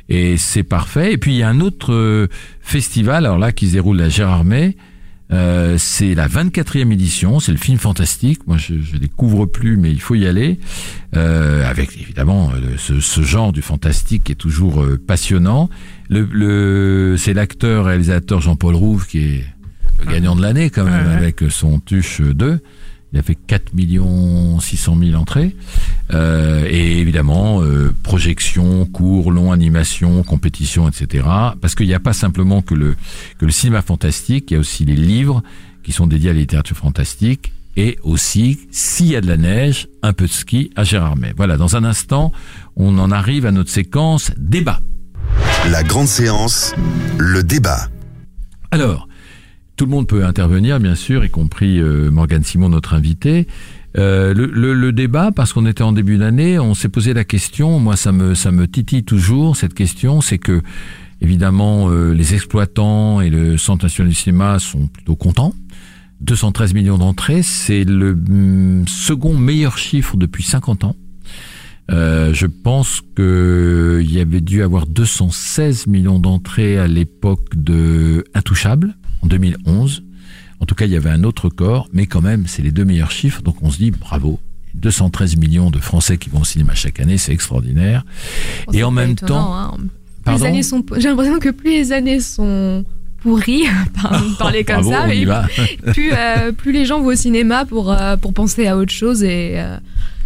et c'est parfait. Et puis il y a un autre euh, festival, alors là qui se déroule à Gérardmer. Euh, c'est la 24e édition, c'est le film fantastique. Moi, je, je découvre plus, mais il faut y aller. Euh, avec évidemment euh, ce, ce genre du fantastique qui est toujours euh, passionnant. Le, le, c'est l'acteur réalisateur Jean-Paul Rouve qui est le gagnant de l'année quand même Ouais, ouais. avec son Tuche 2. Il a fait 4 millions 600 000 entrées. Euh, et évidemment, euh, projection, cours, long, animation, compétition, etc. Parce qu'il n'y a pas simplement que le, que le cinéma fantastique, il y a aussi les livres qui sont dédiés à la littérature fantastique. Et aussi, s'il y a de la neige, un peu de ski à Gérardmer. Voilà, dans un instant, on en arrive à notre séquence débat. La grande séance, le débat. Alors, tout le monde peut intervenir, bien sûr, y compris euh, Morgane Simon, notre invité. Euh, le, débat, parce qu'on était en début d'année, on s'est posé la question. Moi, ça me ça me titille toujours cette question, c'est que évidemment euh, les exploitants et le Centre national du cinéma sont plutôt contents. 213 millions d'entrées, c'est le hum, second meilleur chiffre depuis 50 ans. Euh, je pense que il y avait dû avoir 216 millions d'entrées à l'époque de Intouchable en 2011. En tout cas, il y avait un autre record, mais quand même, c'est les deux meilleurs chiffres. Donc, on se dit bravo. 213 millions de Français qui vont au cinéma chaque année, c'est extraordinaire. Bon, Et en même étonnant, temps- hein. J'ai l'impression que plus les années sont pourries, *laughs* par- parler comme Bravo, ça, va. *laughs* plus, euh, plus les gens vont au cinéma pour, euh, pour penser à autre chose et, euh,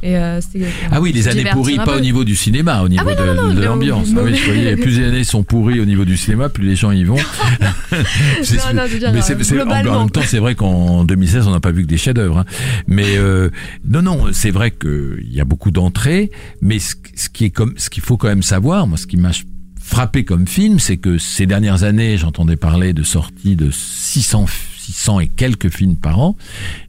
et euh, c'est- Ah oui, les années pourries, pas peu. au niveau du cinéma, au niveau oui, non, de, l'ambiance. Ah oui, *laughs* plus les années sont pourries au niveau du cinéma, plus les gens y vont. Non, non, mais euh, en, en même temps, c'est vrai qu'en 2016, on n'a pas vu que des chefs-d'œuvre. hein. Mais euh, non, non, c'est vrai qu'il y a beaucoup d'entrées, mais ce, ce qui est comme, ce qu'il faut quand même savoir, moi, ce qui m'a frappé comme film, c'est que ces dernières années, j'entendais parler de sorties de 600, 600 et quelques films par an.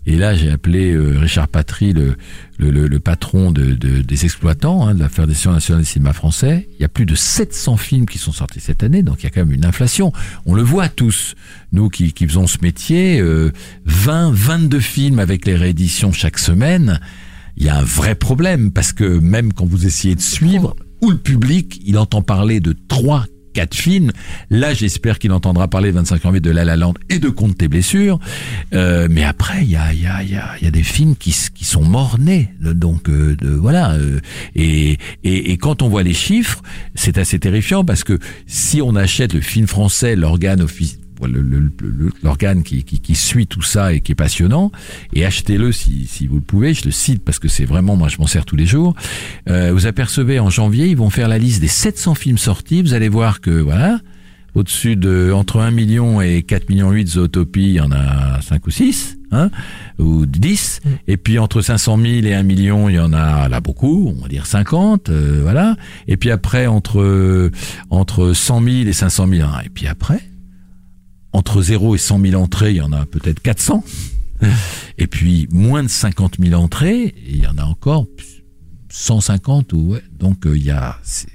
Et là, j'ai appelé euh, Richard Patry, le, le, le- patron de, de- des exploitants hein, de la Fédération nationale du cinéma français. Il y a plus de 700 films qui sont sortis cette année, donc il y a quand même une inflation. On le voit tous, nous qui, qui faisons ce métier, euh, 20, 22 films avec les rééditions chaque semaine. Il y a un vrai problème parce que même quand vous essayez de suivre, ou le public, il entend parler de trois, quatre films. Là, j'espère qu'il entendra parler le 25 janvier de La La Land et de Compte tes blessures. Euh, mais après, il y a, y, a, y, a, y a des films qui, qui sont morts-nés. Donc, euh, voilà. euh, et, et, et quand on voit les chiffres, c'est assez terrifiant parce que si on achète le film français, l'organe officiel, l'organe qui, qui, qui suit tout ça et qui est passionnant, et achetez-le si, si vous le pouvez, je le cite parce que c'est vraiment, moi je m'en sers tous les jours, euh, vous apercevez en janvier, ils vont faire la liste des 700 films sortis, vous allez voir que, voilà, au-dessus de, entre 1 million et 4 millions 8 Zootopie, il y en a 5 ou 6, hein, ou 10, et puis entre 500 000 et 1 million, il y en a là beaucoup, on va dire 50, euh, voilà, et puis après, entre, entre 100 000 et 500 000, hein, et puis après, entre 0 et 100 000 entrées, il y en a peut-être 400. Et puis moins de 50 000 entrées, il y en a encore 150 ou ouais. donc euh, il y a c'est-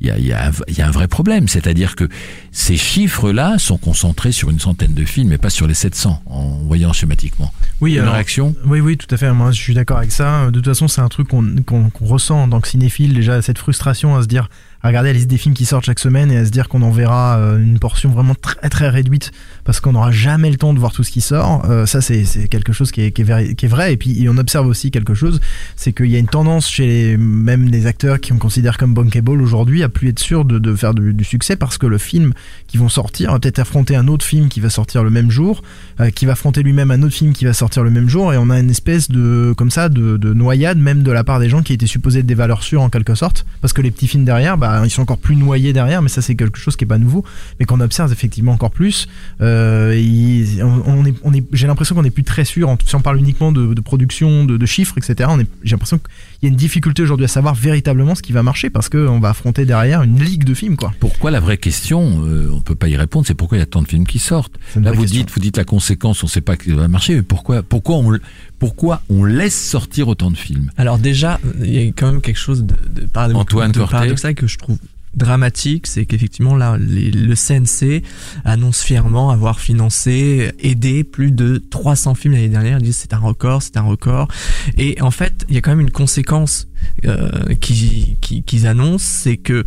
il y a, il y, a, un- il y a un vrai problème, c'est-à-dire que ces chiffres-là sont concentrés sur une centaine de films et pas sur les 700 en voyant schématiquement. Oui, Une alors- réaction? Oui, oui, tout à fait. Moi, je suis d'accord avec ça. De toute façon, c'est un truc qu'on ressent en tant que cinéphile, déjà, cette frustration à se dire, à regarder la liste des films qui sortent chaque semaine et à se dire qu'on en verra euh, une portion vraiment très très réduite parce qu'on n'aura jamais le temps de voir tout ce qui sort. Euh, ça, c'est quelque chose qui est, vrai. Et puis, on observe aussi quelque chose, c'est qu'il y a une tendance chez même les acteurs qui on considère comme bankable aujourd'hui à plus être sûr de, faire du, succès parce que le film qui vont sortir va peut-être affronter un autre film qui va sortir le même jour, euh, qui va affronter lui-même un autre film qui va sortir le même jour, et on a une espèce de comme ça de noyade même de la part des gens qui étaient supposés être des valeurs sûres en quelque sorte, parce que les petits films derrière, bah ils sont encore plus noyés derrière, mais ça c'est quelque chose qui est pas nouveau, mais qu'on observe effectivement encore plus. Euh, et on, on est, on est, j'ai l'impression qu'on est plus très sûr, en- si on parle uniquement de, de production, de, de chiffres, etc. On est, j'ai l'impression qu'il y a une difficulté aujourd'hui à savoir véritablement ce qui va marcher, parce qu'on va affronter derrière une ligue de films, quoi. Pourquoi la vraie question, euh, on peut pas y répondre, c'est pourquoi il y a tant de films qui sortent? Là, vous question. dites, vous dites la conséquence, on sait pas que ça va marcher, mais pourquoi, pourquoi on, pourquoi on laisse sortir autant de films? Alors déjà, il y a quand même quelque chose de, de paradoxal que je trouve dramatique, c'est qu'effectivement là, le CNC annonce fièrement avoir financé, aidé plus de 300 films l'année dernière. Ils disent c'est un record, c'est un record. Et en fait, il y a quand même une conséquence euh, qui- qui- qu'ils annoncent, c'est que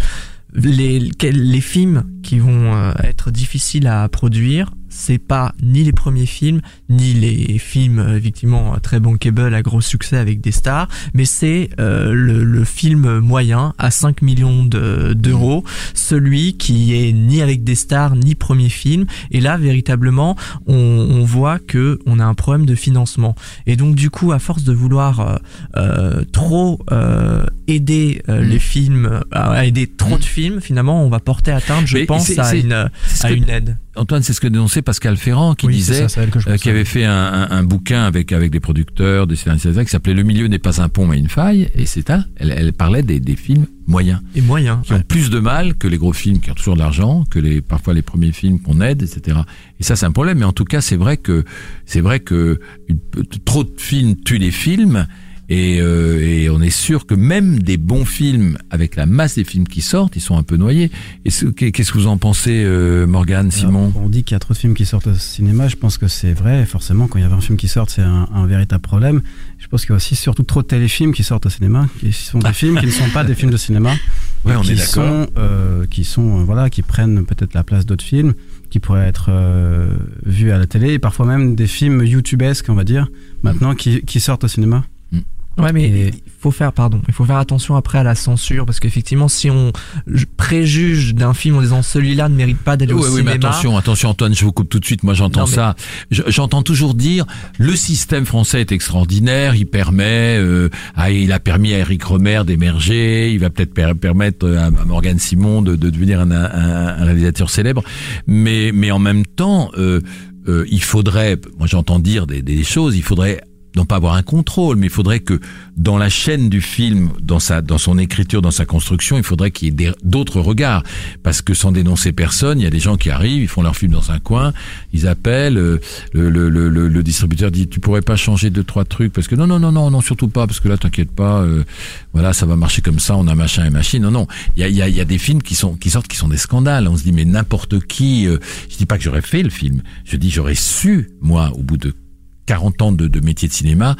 les, les films qui vont euh, être difficiles à produire, c'est pas ni les premiers films, ni les films euh, effectivement euh, très bankable à gros succès avec des stars, mais c'est euh, le, le film moyen à 5 millions de- d'euros, celui qui est ni avec des stars ni premier film. Et là, véritablement, on, on voit que on a un problème de financement. Et donc, du coup, à force de vouloir euh, euh, trop euh, aider euh, les films, à aider trop de films, finalement, on va porter atteinte, je Mais pense, à une, à une aide. Antoine, c'est ce que dénonçait Pascal Ferrand, qui Oui, disait, ça, euh, qui avait fait un, un- un bouquin avec avec des producteurs, des scénaristes, etc., qui s'appelait Le milieu n'est pas un pont mais une faille, et c'est ça. Elle, elle parlait des, des films moyens Et moyen. qui ont plus de mal que les gros films qui ont toujours de l'argent, que les parfois les premiers films qu'on aide, etc. Et ça c'est un problème. Mais en tout cas c'est vrai que c'est vrai que une- trop de films tuent les films. Et, euh, et on est sûr que même des bons films, avec la masse des films qui sortent, ils sont un peu noyés. Et ce- Qu'est-ce que vous en pensez, euh, Morgane, Simon? Alors, On dit qu'il y a trop de films qui sortent au cinéma. Je pense que c'est vrai. Forcément, quand il y a un film qui sort, c'est un, un véritable problème. Je pense qu'il y a aussi surtout trop de téléfilms qui sortent au cinéma, qui sont des *laughs* films qui ne sont pas des films de cinéma. Ouais, on qui est d'accord. euh, qui sont, voilà, qui prennent peut-être la place d'autres films, qui pourraient être euh, vus à la télé, et parfois même des films youtubesques, on va dire, maintenant qui, qui sortent au cinéma. Ouais, mais Et- il faut faire, pardon, il faut faire attention après à la censure parce qu'effectivement, si on préjuge d'un film en disant celui-là ne mérite pas d'aller au Oui, oui, cinéma, mais attention, attention Antoine, je vous coupe tout de suite. Moi, j'entends mais- ça. Je- J'entends toujours dire le système français est extraordinaire. Il permet, euh, ah, il a permis à Eric Romer d'émerger. Il va peut-être per- permettre à, à Morgan Simon de, de devenir un, un- un réalisateur célèbre. Mais, mais en même temps, euh, euh, il faudrait, moi j'entends dire des, des choses. Il faudrait non pas avoir un contrôle, mais il faudrait que dans la chaîne du film, dans sa, dans son écriture, dans sa construction, il faudrait qu'il y ait d'autres regards, parce que sans dénoncer personne, il y a des gens qui arrivent, ils font leur film dans un coin, ils appellent, euh, le, le, le, le- distributeur dit tu pourrais pas changer deux trois trucs parce que non non non non non surtout pas parce que là t'inquiète pas, euh, voilà ça va marcher comme ça, on a machin et machine. Non non, il y a, y, a, y a des films qui sont qui sortent qui sont des scandales. On se dit mais n'importe qui, euh, je dis pas que j'aurais fait le film, je dis j'aurais su moi au bout de 40 ans de, de métier de cinéma,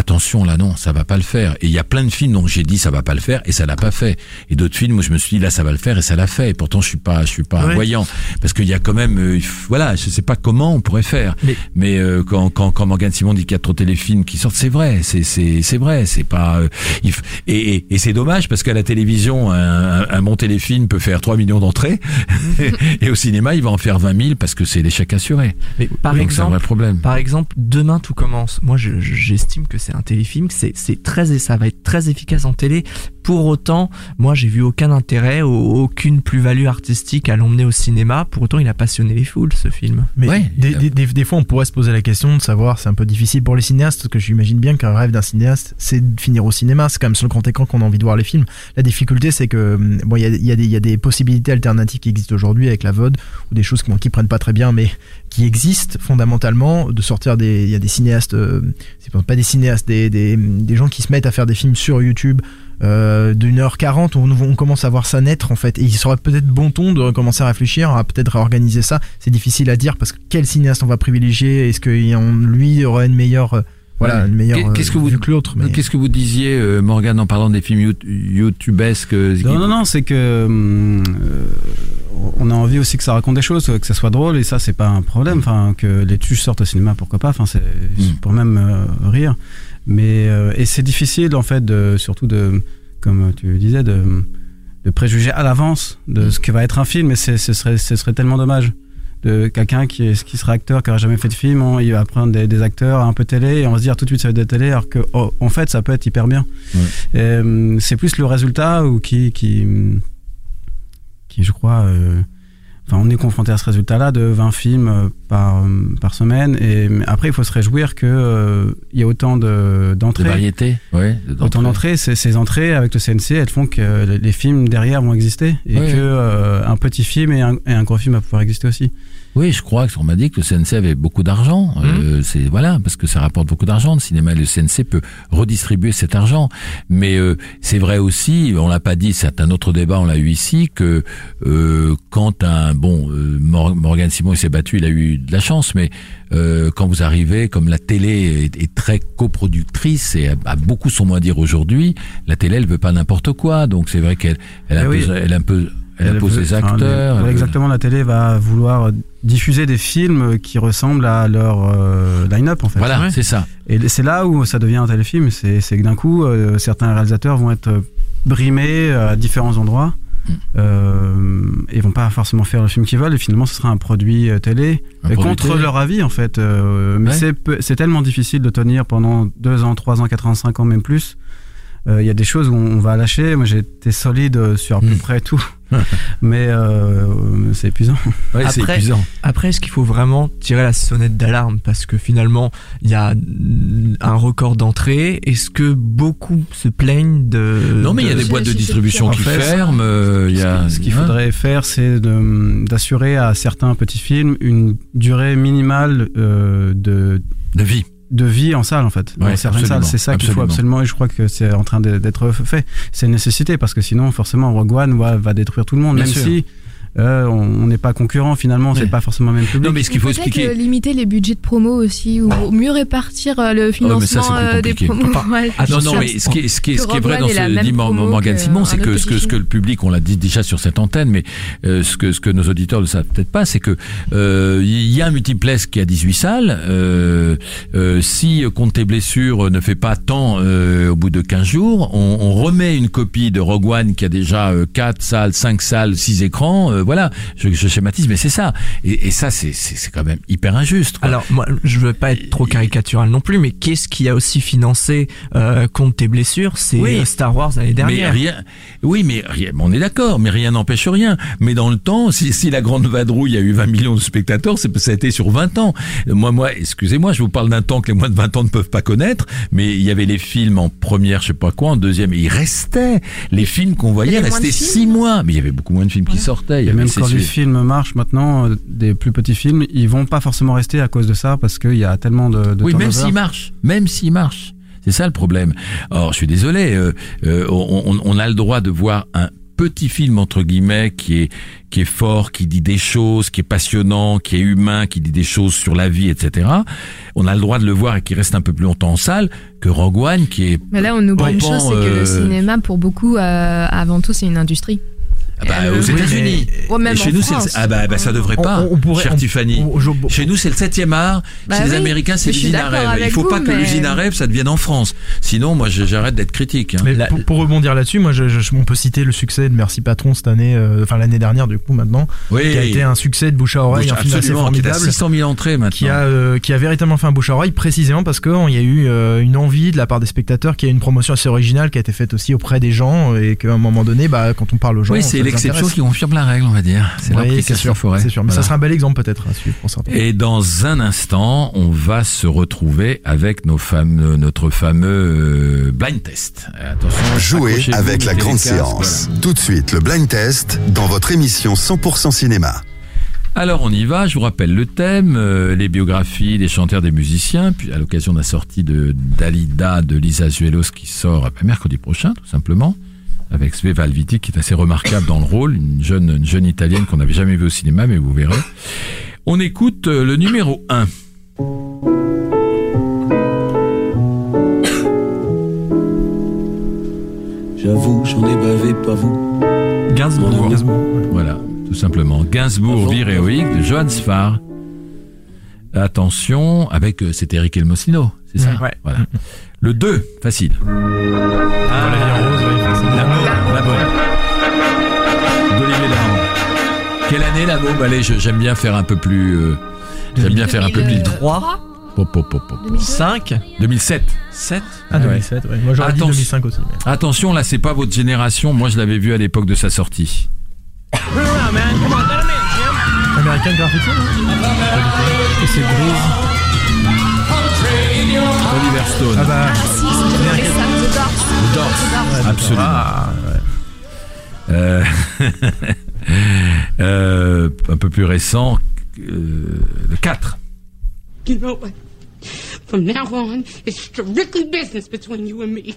attention là non, ça va pas le faire. Et il y a plein de films dont j'ai dit ça va pas le faire et ça l'a pas fait. Et d'autres films où je me suis dit là ça va le faire et ça l'a fait. Et pourtant je suis pas, je suis pas Ouais. un voyant parce qu'il y a quand même, euh, voilà, je sais pas comment on pourrait faire. Mais- Mais euh, quand quand quand Morgan Simon dit qu'il y a trop de téléfilms qui sortent, c'est vrai, c'est c'est c'est vrai, c'est pas. euh, il f- et et, et c'est dommage parce qu'à la télévision un, bon téléfilm peut faire 3 millions d'entrées *laughs* et au cinéma il va en faire 20 000 parce que c'est l'échec assuré. mais par Donc c'est un exemple, vrai problème. Par exemple, demain tout commence. Moi, je- je- j'estime que c'est un téléfilm, c'est très et ça va être très efficace en télé. Pour autant, moi, j'ai vu aucun intérêt, au- aucune plus-value artistique à l'emmener au cinéma. Pour autant, il a passionné les foules, ce film. Mais Ouais. des, des, des- des fois, on pourrait se poser la question de savoir, c'est un peu difficile pour les cinéastes, parce que j'imagine bien qu'un rêve d'un cinéaste, c'est de finir au cinéma. C'est quand même sur le grand écran qu'on a envie de voir les films. La difficulté, c'est que, hum, bon, il y a, il y, a des- il y a des possibilités alternatives qui existent aujourd'hui avec la VOD, ou des choses qui, bon, qui prennent pas très bien, mais qui existent fondamentalement, de sortir des, il y a des cinéastes, euh, c'est pas des cinéastes des, des, des gens qui se mettent à faire des films sur YouTube euh, d'une heure quarante, on, on commence à voir ça naître en fait. Et il serait peut-être bon ton de commencer à réfléchir à peut-être réorganiser ça. C'est difficile à dire parce que quel cinéaste on va privilégier? Est-ce que y en- lui aurait une meilleure, euh, voilà, Ouais. une meilleure Qu'est- qu'est-ce que euh, vous- vue que l'autre mais- Qu'est-ce que vous disiez, euh, Morgane, en parlant des films yout- youtubesques Non, non, non, c'est que hum, euh, on a envie aussi que ça raconte des choses, que ça soit drôle, et ça, c'est pas un problème. Enfin, que les tuches sortent au cinéma, pourquoi pas. Enfin, c'est c'est pour même euh, rire. Mais euh, et c'est difficile en fait, de, surtout de, comme tu disais, de, de préjuger à l'avance de ce que va être un film. Et c'est- ce serait, ce serait tellement dommage de quelqu'un qui, est, qui sera acteur, qui n'aura jamais fait de film, on- il va prendre des, des acteurs un peu télé et on va se dire tout de suite ça va être de la télé, alors que oh, en fait ça peut être hyper bien. Hum, c'est plus le résultat ou qui, qui, hum, qui je crois, euh, enfin on est confronté à ce résultat-là de 20 films euh, par, hum, par semaine. Et après il faut se réjouir que euh, il y a autant de De d'entrées. variété, ouais. de- Autant d'entrées, ces, ces entrées avec le CNC, elles font que les, les films derrière vont exister et Ouais, que ouais. euh, un petit film et un, et un gros film va pouvoir exister aussi. Oui, je crois qu'on m'a dit que le CNC avait beaucoup d'argent. Mmh. Euh, c'est voilà, parce que ça rapporte beaucoup d'argent le cinéma. et Le CNC peut redistribuer cet argent. Mais euh, c'est vrai aussi, on l'a pas dit, c'est un autre débat, on l'a eu ici, que euh, quand un bon euh, Mor- Morgan Simon il s'est battu, il a eu de la chance, mais euh, quand vous arrivez, comme la télé est, est très coproductrice et a, a beaucoup son mot à dire aujourd'hui, la télé elle veut pas n'importe quoi. Donc c'est vrai qu'elle elle Eh impose, oui. elle un peu elle veut- les enfin, acteurs. les- ouais, exactement, la télé va vouloir diffuser des films qui ressemblent à leur euh, line-up en fait. Voilà, c'est ça. Et c'est là où ça devient un téléfilm, c'est que d'un coup, euh, certains réalisateurs vont être euh, brimés à différents endroits. Euh, et vont pas forcément faire le film qu'ils veulent et finalement ce sera un produit euh, télé Un euh, produit contre télé. leur avis en fait Euh, mais Ouais. c'est tellement difficile de tenir pendant deux ans trois ans quatre ans cinq ans même plus Euh, il y a des choses où on va lâcher moi j'ai été solide euh, sur à peu Mm. près tout *laughs* mais euh, c'est épuisant Ouais, c'est Après- épuisant. Après, est-ce qu'il faut vraiment tirer la sonnette d'alarme? Parce que finalement, il y a un record d'entrée Est-ce que beaucoup se plaignent de Non, mais il y a de- des boîtes de distribution qui fait, ferment. euh, Il y a Ce qu'il hein. faudrait faire, c'est de- d'assurer à certains petits films une durée minimale euh, de, de vie. De vie en salle, en fait. Ouais, Dans certaines salles, c'est ça qu'il faut absolument. et je crois que c'est en train d'être fait. C'est une nécessité, parce que sinon, forcément, Rogue One va, va détruire tout le monde, Bien même sûr. si euh, on on n'est pas concurrent finalement, Ouais. c'est pas forcément le même public. Non, mais ce qu'il faut expliquer. euh, limiter les budgets de promo aussi, ou mieux répartir euh, le Oh, ça, financement plus euh, des promos. *laughs* Ouais. Non, Attention, non, mais ce qui est, ce qui est, ce qui est vrai dans ce dit Morgan Simon, c'est que ce que, ce que le public, on l'a dit déjà sur cette antenne, mais euh, ce que ce que nos auditeurs ne savent peut-être pas, c'est que euh, il y a un multiplex qui a 18 salles. Euh, euh, si compte tes blessures ne fait pas tant euh, au bout de 15 jours, on, on remet une copie de Rogue One qui a déjà euh, 4 salles, 5 salles, 6 écrans. Euh, voilà, je, je schématise, mais c'est ça. Et, et ça, c'est c'est c'est quand même hyper injuste. quoi. Alors, moi, je veux pas être trop caricatural non plus, mais qu'est-ce qui a aussi financé euh, contre tes blessures? C'est Oui. euh, Star Wars l'année Mais dernière. rien, oui, mais rien, on est d'accord, mais rien n'empêche rien. Mais dans le temps, si, si la Grande Vadrouille a eu 20 millions de spectateurs, c'est ça a été sur 20 ans. Moi, moi, excusez-moi, je vous parle d'un temps que les moins de 20 ans ne peuvent pas connaître, mais il y avait les films en première, je sais pas quoi, en deuxième, et ils restaient. Les films qu'on voyait restaient de films. six mois, mais il y avait beaucoup moins de films qui sortaient. Et même quand les films marchent maintenant, euh, des plus petits films, ils vont pas forcément rester à cause de ça parce qu'il y a tellement de, de Oui, même turnover. s'il marche, même s'il marche. C'est ça le problème. Or, je suis désolé, euh, euh, on, on- on a le droit de voir un petit film entre guillemets qui est qui est fort, qui dit des choses, qui est passionnant, qui est humain, qui dit des choses sur la vie, etc. On a le droit de le voir et qui reste un peu plus longtemps en salle que Rogue One, qui est Mais là, on oublie une chose, c'est que euh, le cinéma, pour beaucoup, euh, avant tout, c'est une industrie. Ah bah, Euh, aux États-Unis. Ouais, même chez en nous, c'est le- France. ah bah, bah, ça devrait On- pas, on- on pourrait- cher on- Tiffany. on- je- Chez nous, c'est le 7e art. Bah Chez les Américains, c'est l'usine à rêve. Il faut pas que mais- l'usine à rêve, ça devienne en France. Sinon, moi, j'arrête d'être critique. hein. Mais La- pour, pour rebondir là-dessus, moi, je, je- on peut citer le succès de Merci Patron cette année, euh, enfin l'année dernière du coup maintenant, Oui. qui a été un succès de bouche à oreille, un film assez Absolument, qui est à formidable. 600 000 entrées maintenant. qui a euh, qui a véritablement fait un bouche à oreille précisément parce qu'il y a eu euh, une envie de la part des spectateurs qu'il y a une promotion assez originale qui a été faite aussi auprès des gens et qu'à un moment donné bah quand on parle aux gens l'exception qui confirme la règle, on va dire. C'est Oui, c'est sûr, forêt. c'est sûr mais Voilà. ça sera un bel exemple peut-être à suivre pour certains Et dans un instant, on va se retrouver avec nos fameux, notre fameux euh, blind test. Attention, Jouez avec la grande séance. Tout de suite, le blind test dans votre émission 100% cinéma. Alors on y va, je vous rappelle le thème, euh, les biographies des chanteurs, des musiciens, puis à l'occasion de la sortie de Dalida de Lisa Zuelos qui sort mercredi prochain tout simplement, avec Sveva Alviti qui est assez remarquable dans le rôle, une jeune, une jeune italienne qu'on n'avait jamais vue au cinéma mais vous verrez. On écoute euh, le numéro 1. J'avoue, j'en ai bavé, pas vous. Gainsbourg. Voilà, tout simplement. Gainsbourg, vie héroïque de Johann Sfar. Attention, avec, euh, c'était Eric Elmosino, c'est ça Ouais. Voilà. Le 2, facile. La Quelle année la bombe Allez, je- j'aime bien faire un peu plus. euh, j'aime bien faire un peu plus. 3, Pop, pop, pop, pop. 5, 2007. 7. Ah, 2007, ouais. Moi, j'aurais dit Attention. 2005 aussi. mais- Attention, là, c'est pas votre génération. Moi, je l'avais vu à l'époque de sa sortie. American Graffiti, Et c'est Grease. Oliver Stone. Ah bah, Ah. Absolument. ah, Euh, *laughs* euh, un peu plus récent, euh, le 4. You know what? From now on, it's strictly business between you and me.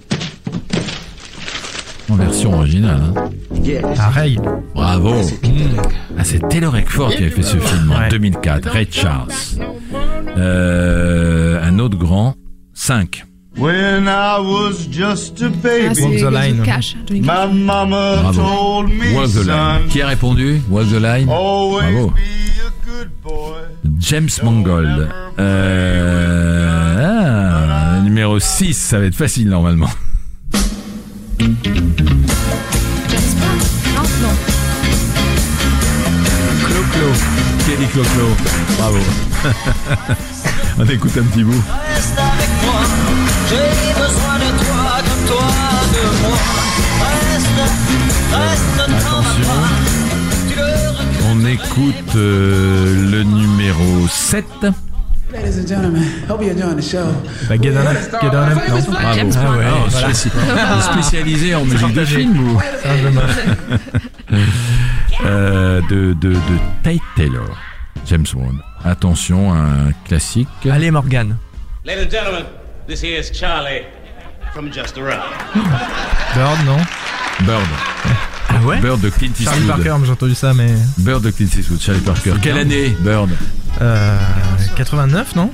En version originale. hein. ah, Ray. Bravo. Ah, c'est Taylor Eckford qui avait fait ce film en Ouais. 2004. Ray Charles. Euh, un autre grand. 5. When I was just a Ah, baby, Walk the line. Cash. Johnny my mama Bravo. told me, Walk the son, Line. Qui a répondu? Walk the Line always Bravo. be a good boy. James Mangold. Euh, ah, numéro 6, ça va être facile normalement. James Bond. Non, non. Clo-Clo. Kelly Clo-Clo. Bravo. *laughs* On écoute un petit bout. Reste avec moi, j'ai besoin de toi, comme toi de moi. Reste, reste. Tu le regrettes. On écoute euh, le numéro 7. Ladies and gentlemen, hope you're enjoying the show. Bah, Get On Up, Get On Up, non? Bravo. James Bond. Ah ouais, voilà. spéci- *laughs* spécialisé en musique de film ou? *laughs* Euh, de, de, de Tate Taylor. James Bond. Attention, un classique. Allez, Morgan. Ladies and gentlemen, this here is Charlie from Just Around. *laughs* Bird, non Bird. Ah ouais Bird de Clint Charlie Eastwood. Parker, mais j'ai entendu ça, mais. Bird de Clint Eastwood, Charlie Parker. Quelle année, Bird Euh, 89, non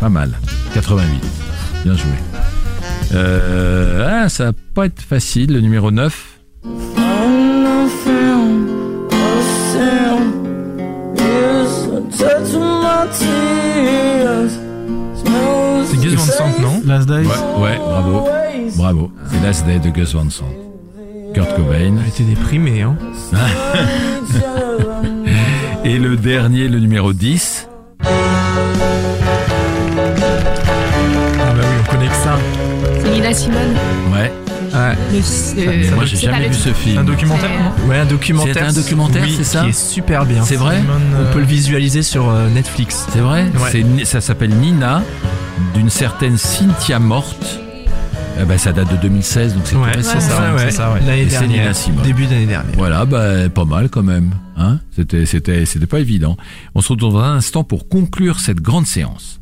Pas mal. 88. Bien joué. Euh, ah, ça va pas être facile, le numéro 9. C'est Last Days. Ouais, ouais, bravo. Bravo. C'est Last Day de Gus Van Sant. Kurt Cobain. J'étais déprimé, hein. *laughs* Et le dernier, le numéro 10. Ah bah oui, on connaît que ça. C'est Nina Simone. Ouais. Ouais. Le- c'est- Mais moi, j'ai jamais vu ce. C'est un film. documentaire, C'est- non Ouais, un documentaire. C'est un documentaire, Oui, c'est ça Qui est super bien. C'est vrai On euh, peut le visualiser sur euh, Netflix. C'est vrai Ouais. Ça s'appelle Nina, d'une certaine Cynthia Morte. Eh ben, ça date de 2016, donc c'est Ouais, ça, ouais, ça, ouais. L'année dernière. Simone. Début d'année dernière. Voilà, bah, pas mal quand même. Hein c'était, c'était, c'était pas évident. On se retrouve dans un instant pour conclure cette grande séance.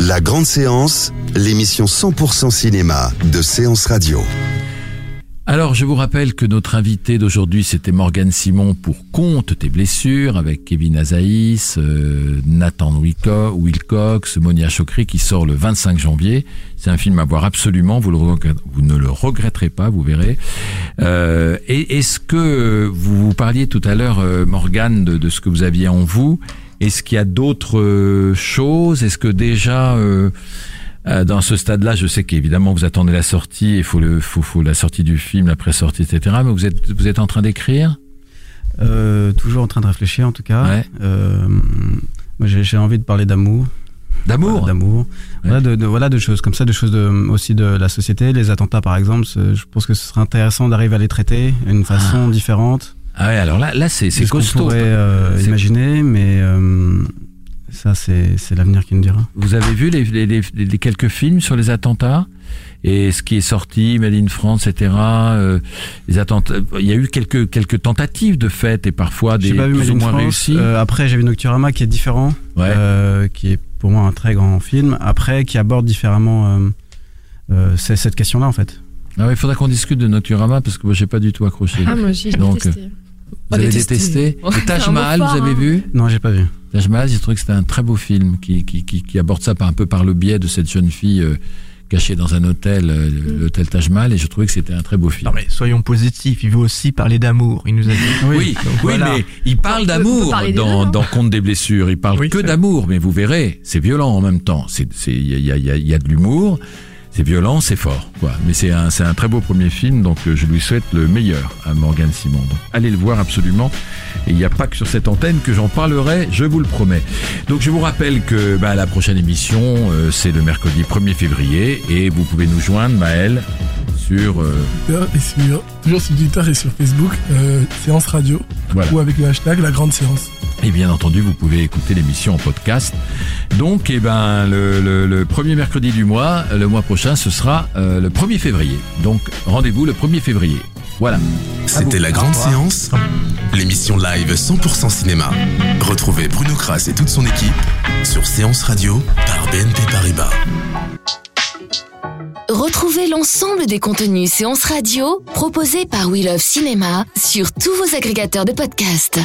La grande séance, l'émission 100% cinéma de Séance Radio. Alors, je vous rappelle que notre invité d'aujourd'hui, c'était Morgane Simon pour Compte tes blessures avec Kevin Azaïs, euh, Nathan Wilco- Wilcox, Monia Chokri qui sort le 25 janvier. C'est un film à voir absolument, vous, ne le regretterez pas, vous verrez. Euh, est-ce que vous, vous parliez tout à l'heure, euh, Morgane, de, de ce que vous aviez en vous? Est-ce qu'il y a d'autres euh, choses? Est-ce que déjà... euh, dans ce stade-là, je sais qu'évidemment vous attendez la sortie, il faut le, faut, faut la sortie du film, la pré-sortie, etc. Mais vous êtes, vous êtes en train d'écrire? Euh, toujours en train de réfléchir en tout cas. Ouais. Euh, moi, j'ai envie de parler d'amour. D'amour? D'amour. Voilà, de, de- voilà, de choses comme ça, de choses de, aussi de la société. Les attentats par exemple, je pense que ce serait intéressant d'arriver à les traiter d'une façon différente. Ah ouais, alors là, là c'est costaud. pourrait euh, imaginer, mais euh, ça c'est c'est l'avenir qui nous dira. Vous avez vu les, les, les- les quelques films sur les attentats? Et ce qui est sorti, Made in France, etc. euh, les attentes, il y a eu quelques quelques tentatives de fête et parfois des J'ai pas vu plus ou in moins France. réussies. Euh, après, j'ai vu Nocturama qui est différent, Ouais. euh, qui est pour moi un très grand film. Après, qui aborde différemment euh, euh, cette question-là en fait. Ah ouais, il faudra qu'on discute de Nocturama parce que moi j'ai pas du tout accroché. Ah, moi aussi, j'ai détesté. Vous avez détesté. Taj *laughs* Mahal, vous avez vu? Non, j'ai pas vu. Taj Mahal, j'ai trouvé que c'était un très beau film qui, qui, qui, qui aborde ça par, un peu par le biais de cette jeune fille euh, cachée dans un hôtel, euh, Mm. l'hôtel Taj Mahal, et je trouvais que c'était un très beau film. Non mais soyons positifs, il veut aussi parler d'amour, il nous a dit. Oui, oui, Donc voilà. mais il parle d'amour dans, dans Conte des blessures. Il parle Oui, que d'amour, mais vous verrez, c'est violent en même temps. C'est, c'est, il y a, il y a- il y a- il y a de l'humour, c'est violent, c'est fort, quoi. Mais c'est un, c'est un très beau premier film, donc euh, je lui souhaite le meilleur à Morgan Simon. Donc, allez le voir absolument. Et il n'y a pas que sur cette antenne que j'en parlerai, je vous le promets. Donc je vous rappelle que bah, la prochaine émission, euh, c'est le mercredi 1er février, et vous pouvez nous joindre, Maël, sur euh, Twitter et sur, toujours sur Twitter et sur Facebook, euh, séance radio, voilà. ou avec le hashtag la grande séance. Et bien entendu, vous pouvez écouter l'émission en podcast. Donc, eh ben, le, le- le premier mercredi du mois, le mois prochain, ce sera euh, le 1er février. Donc, rendez-vous le 1er février. Voilà. C'était la grande séance, l'émission live 100% cinéma. Retrouvez Bruno Kras et toute son équipe sur Séance Radio par BNP Paribas. Retrouvez l'ensemble des contenus séances radio proposés par We Love Cinéma sur tous vos agrégateurs de podcasts.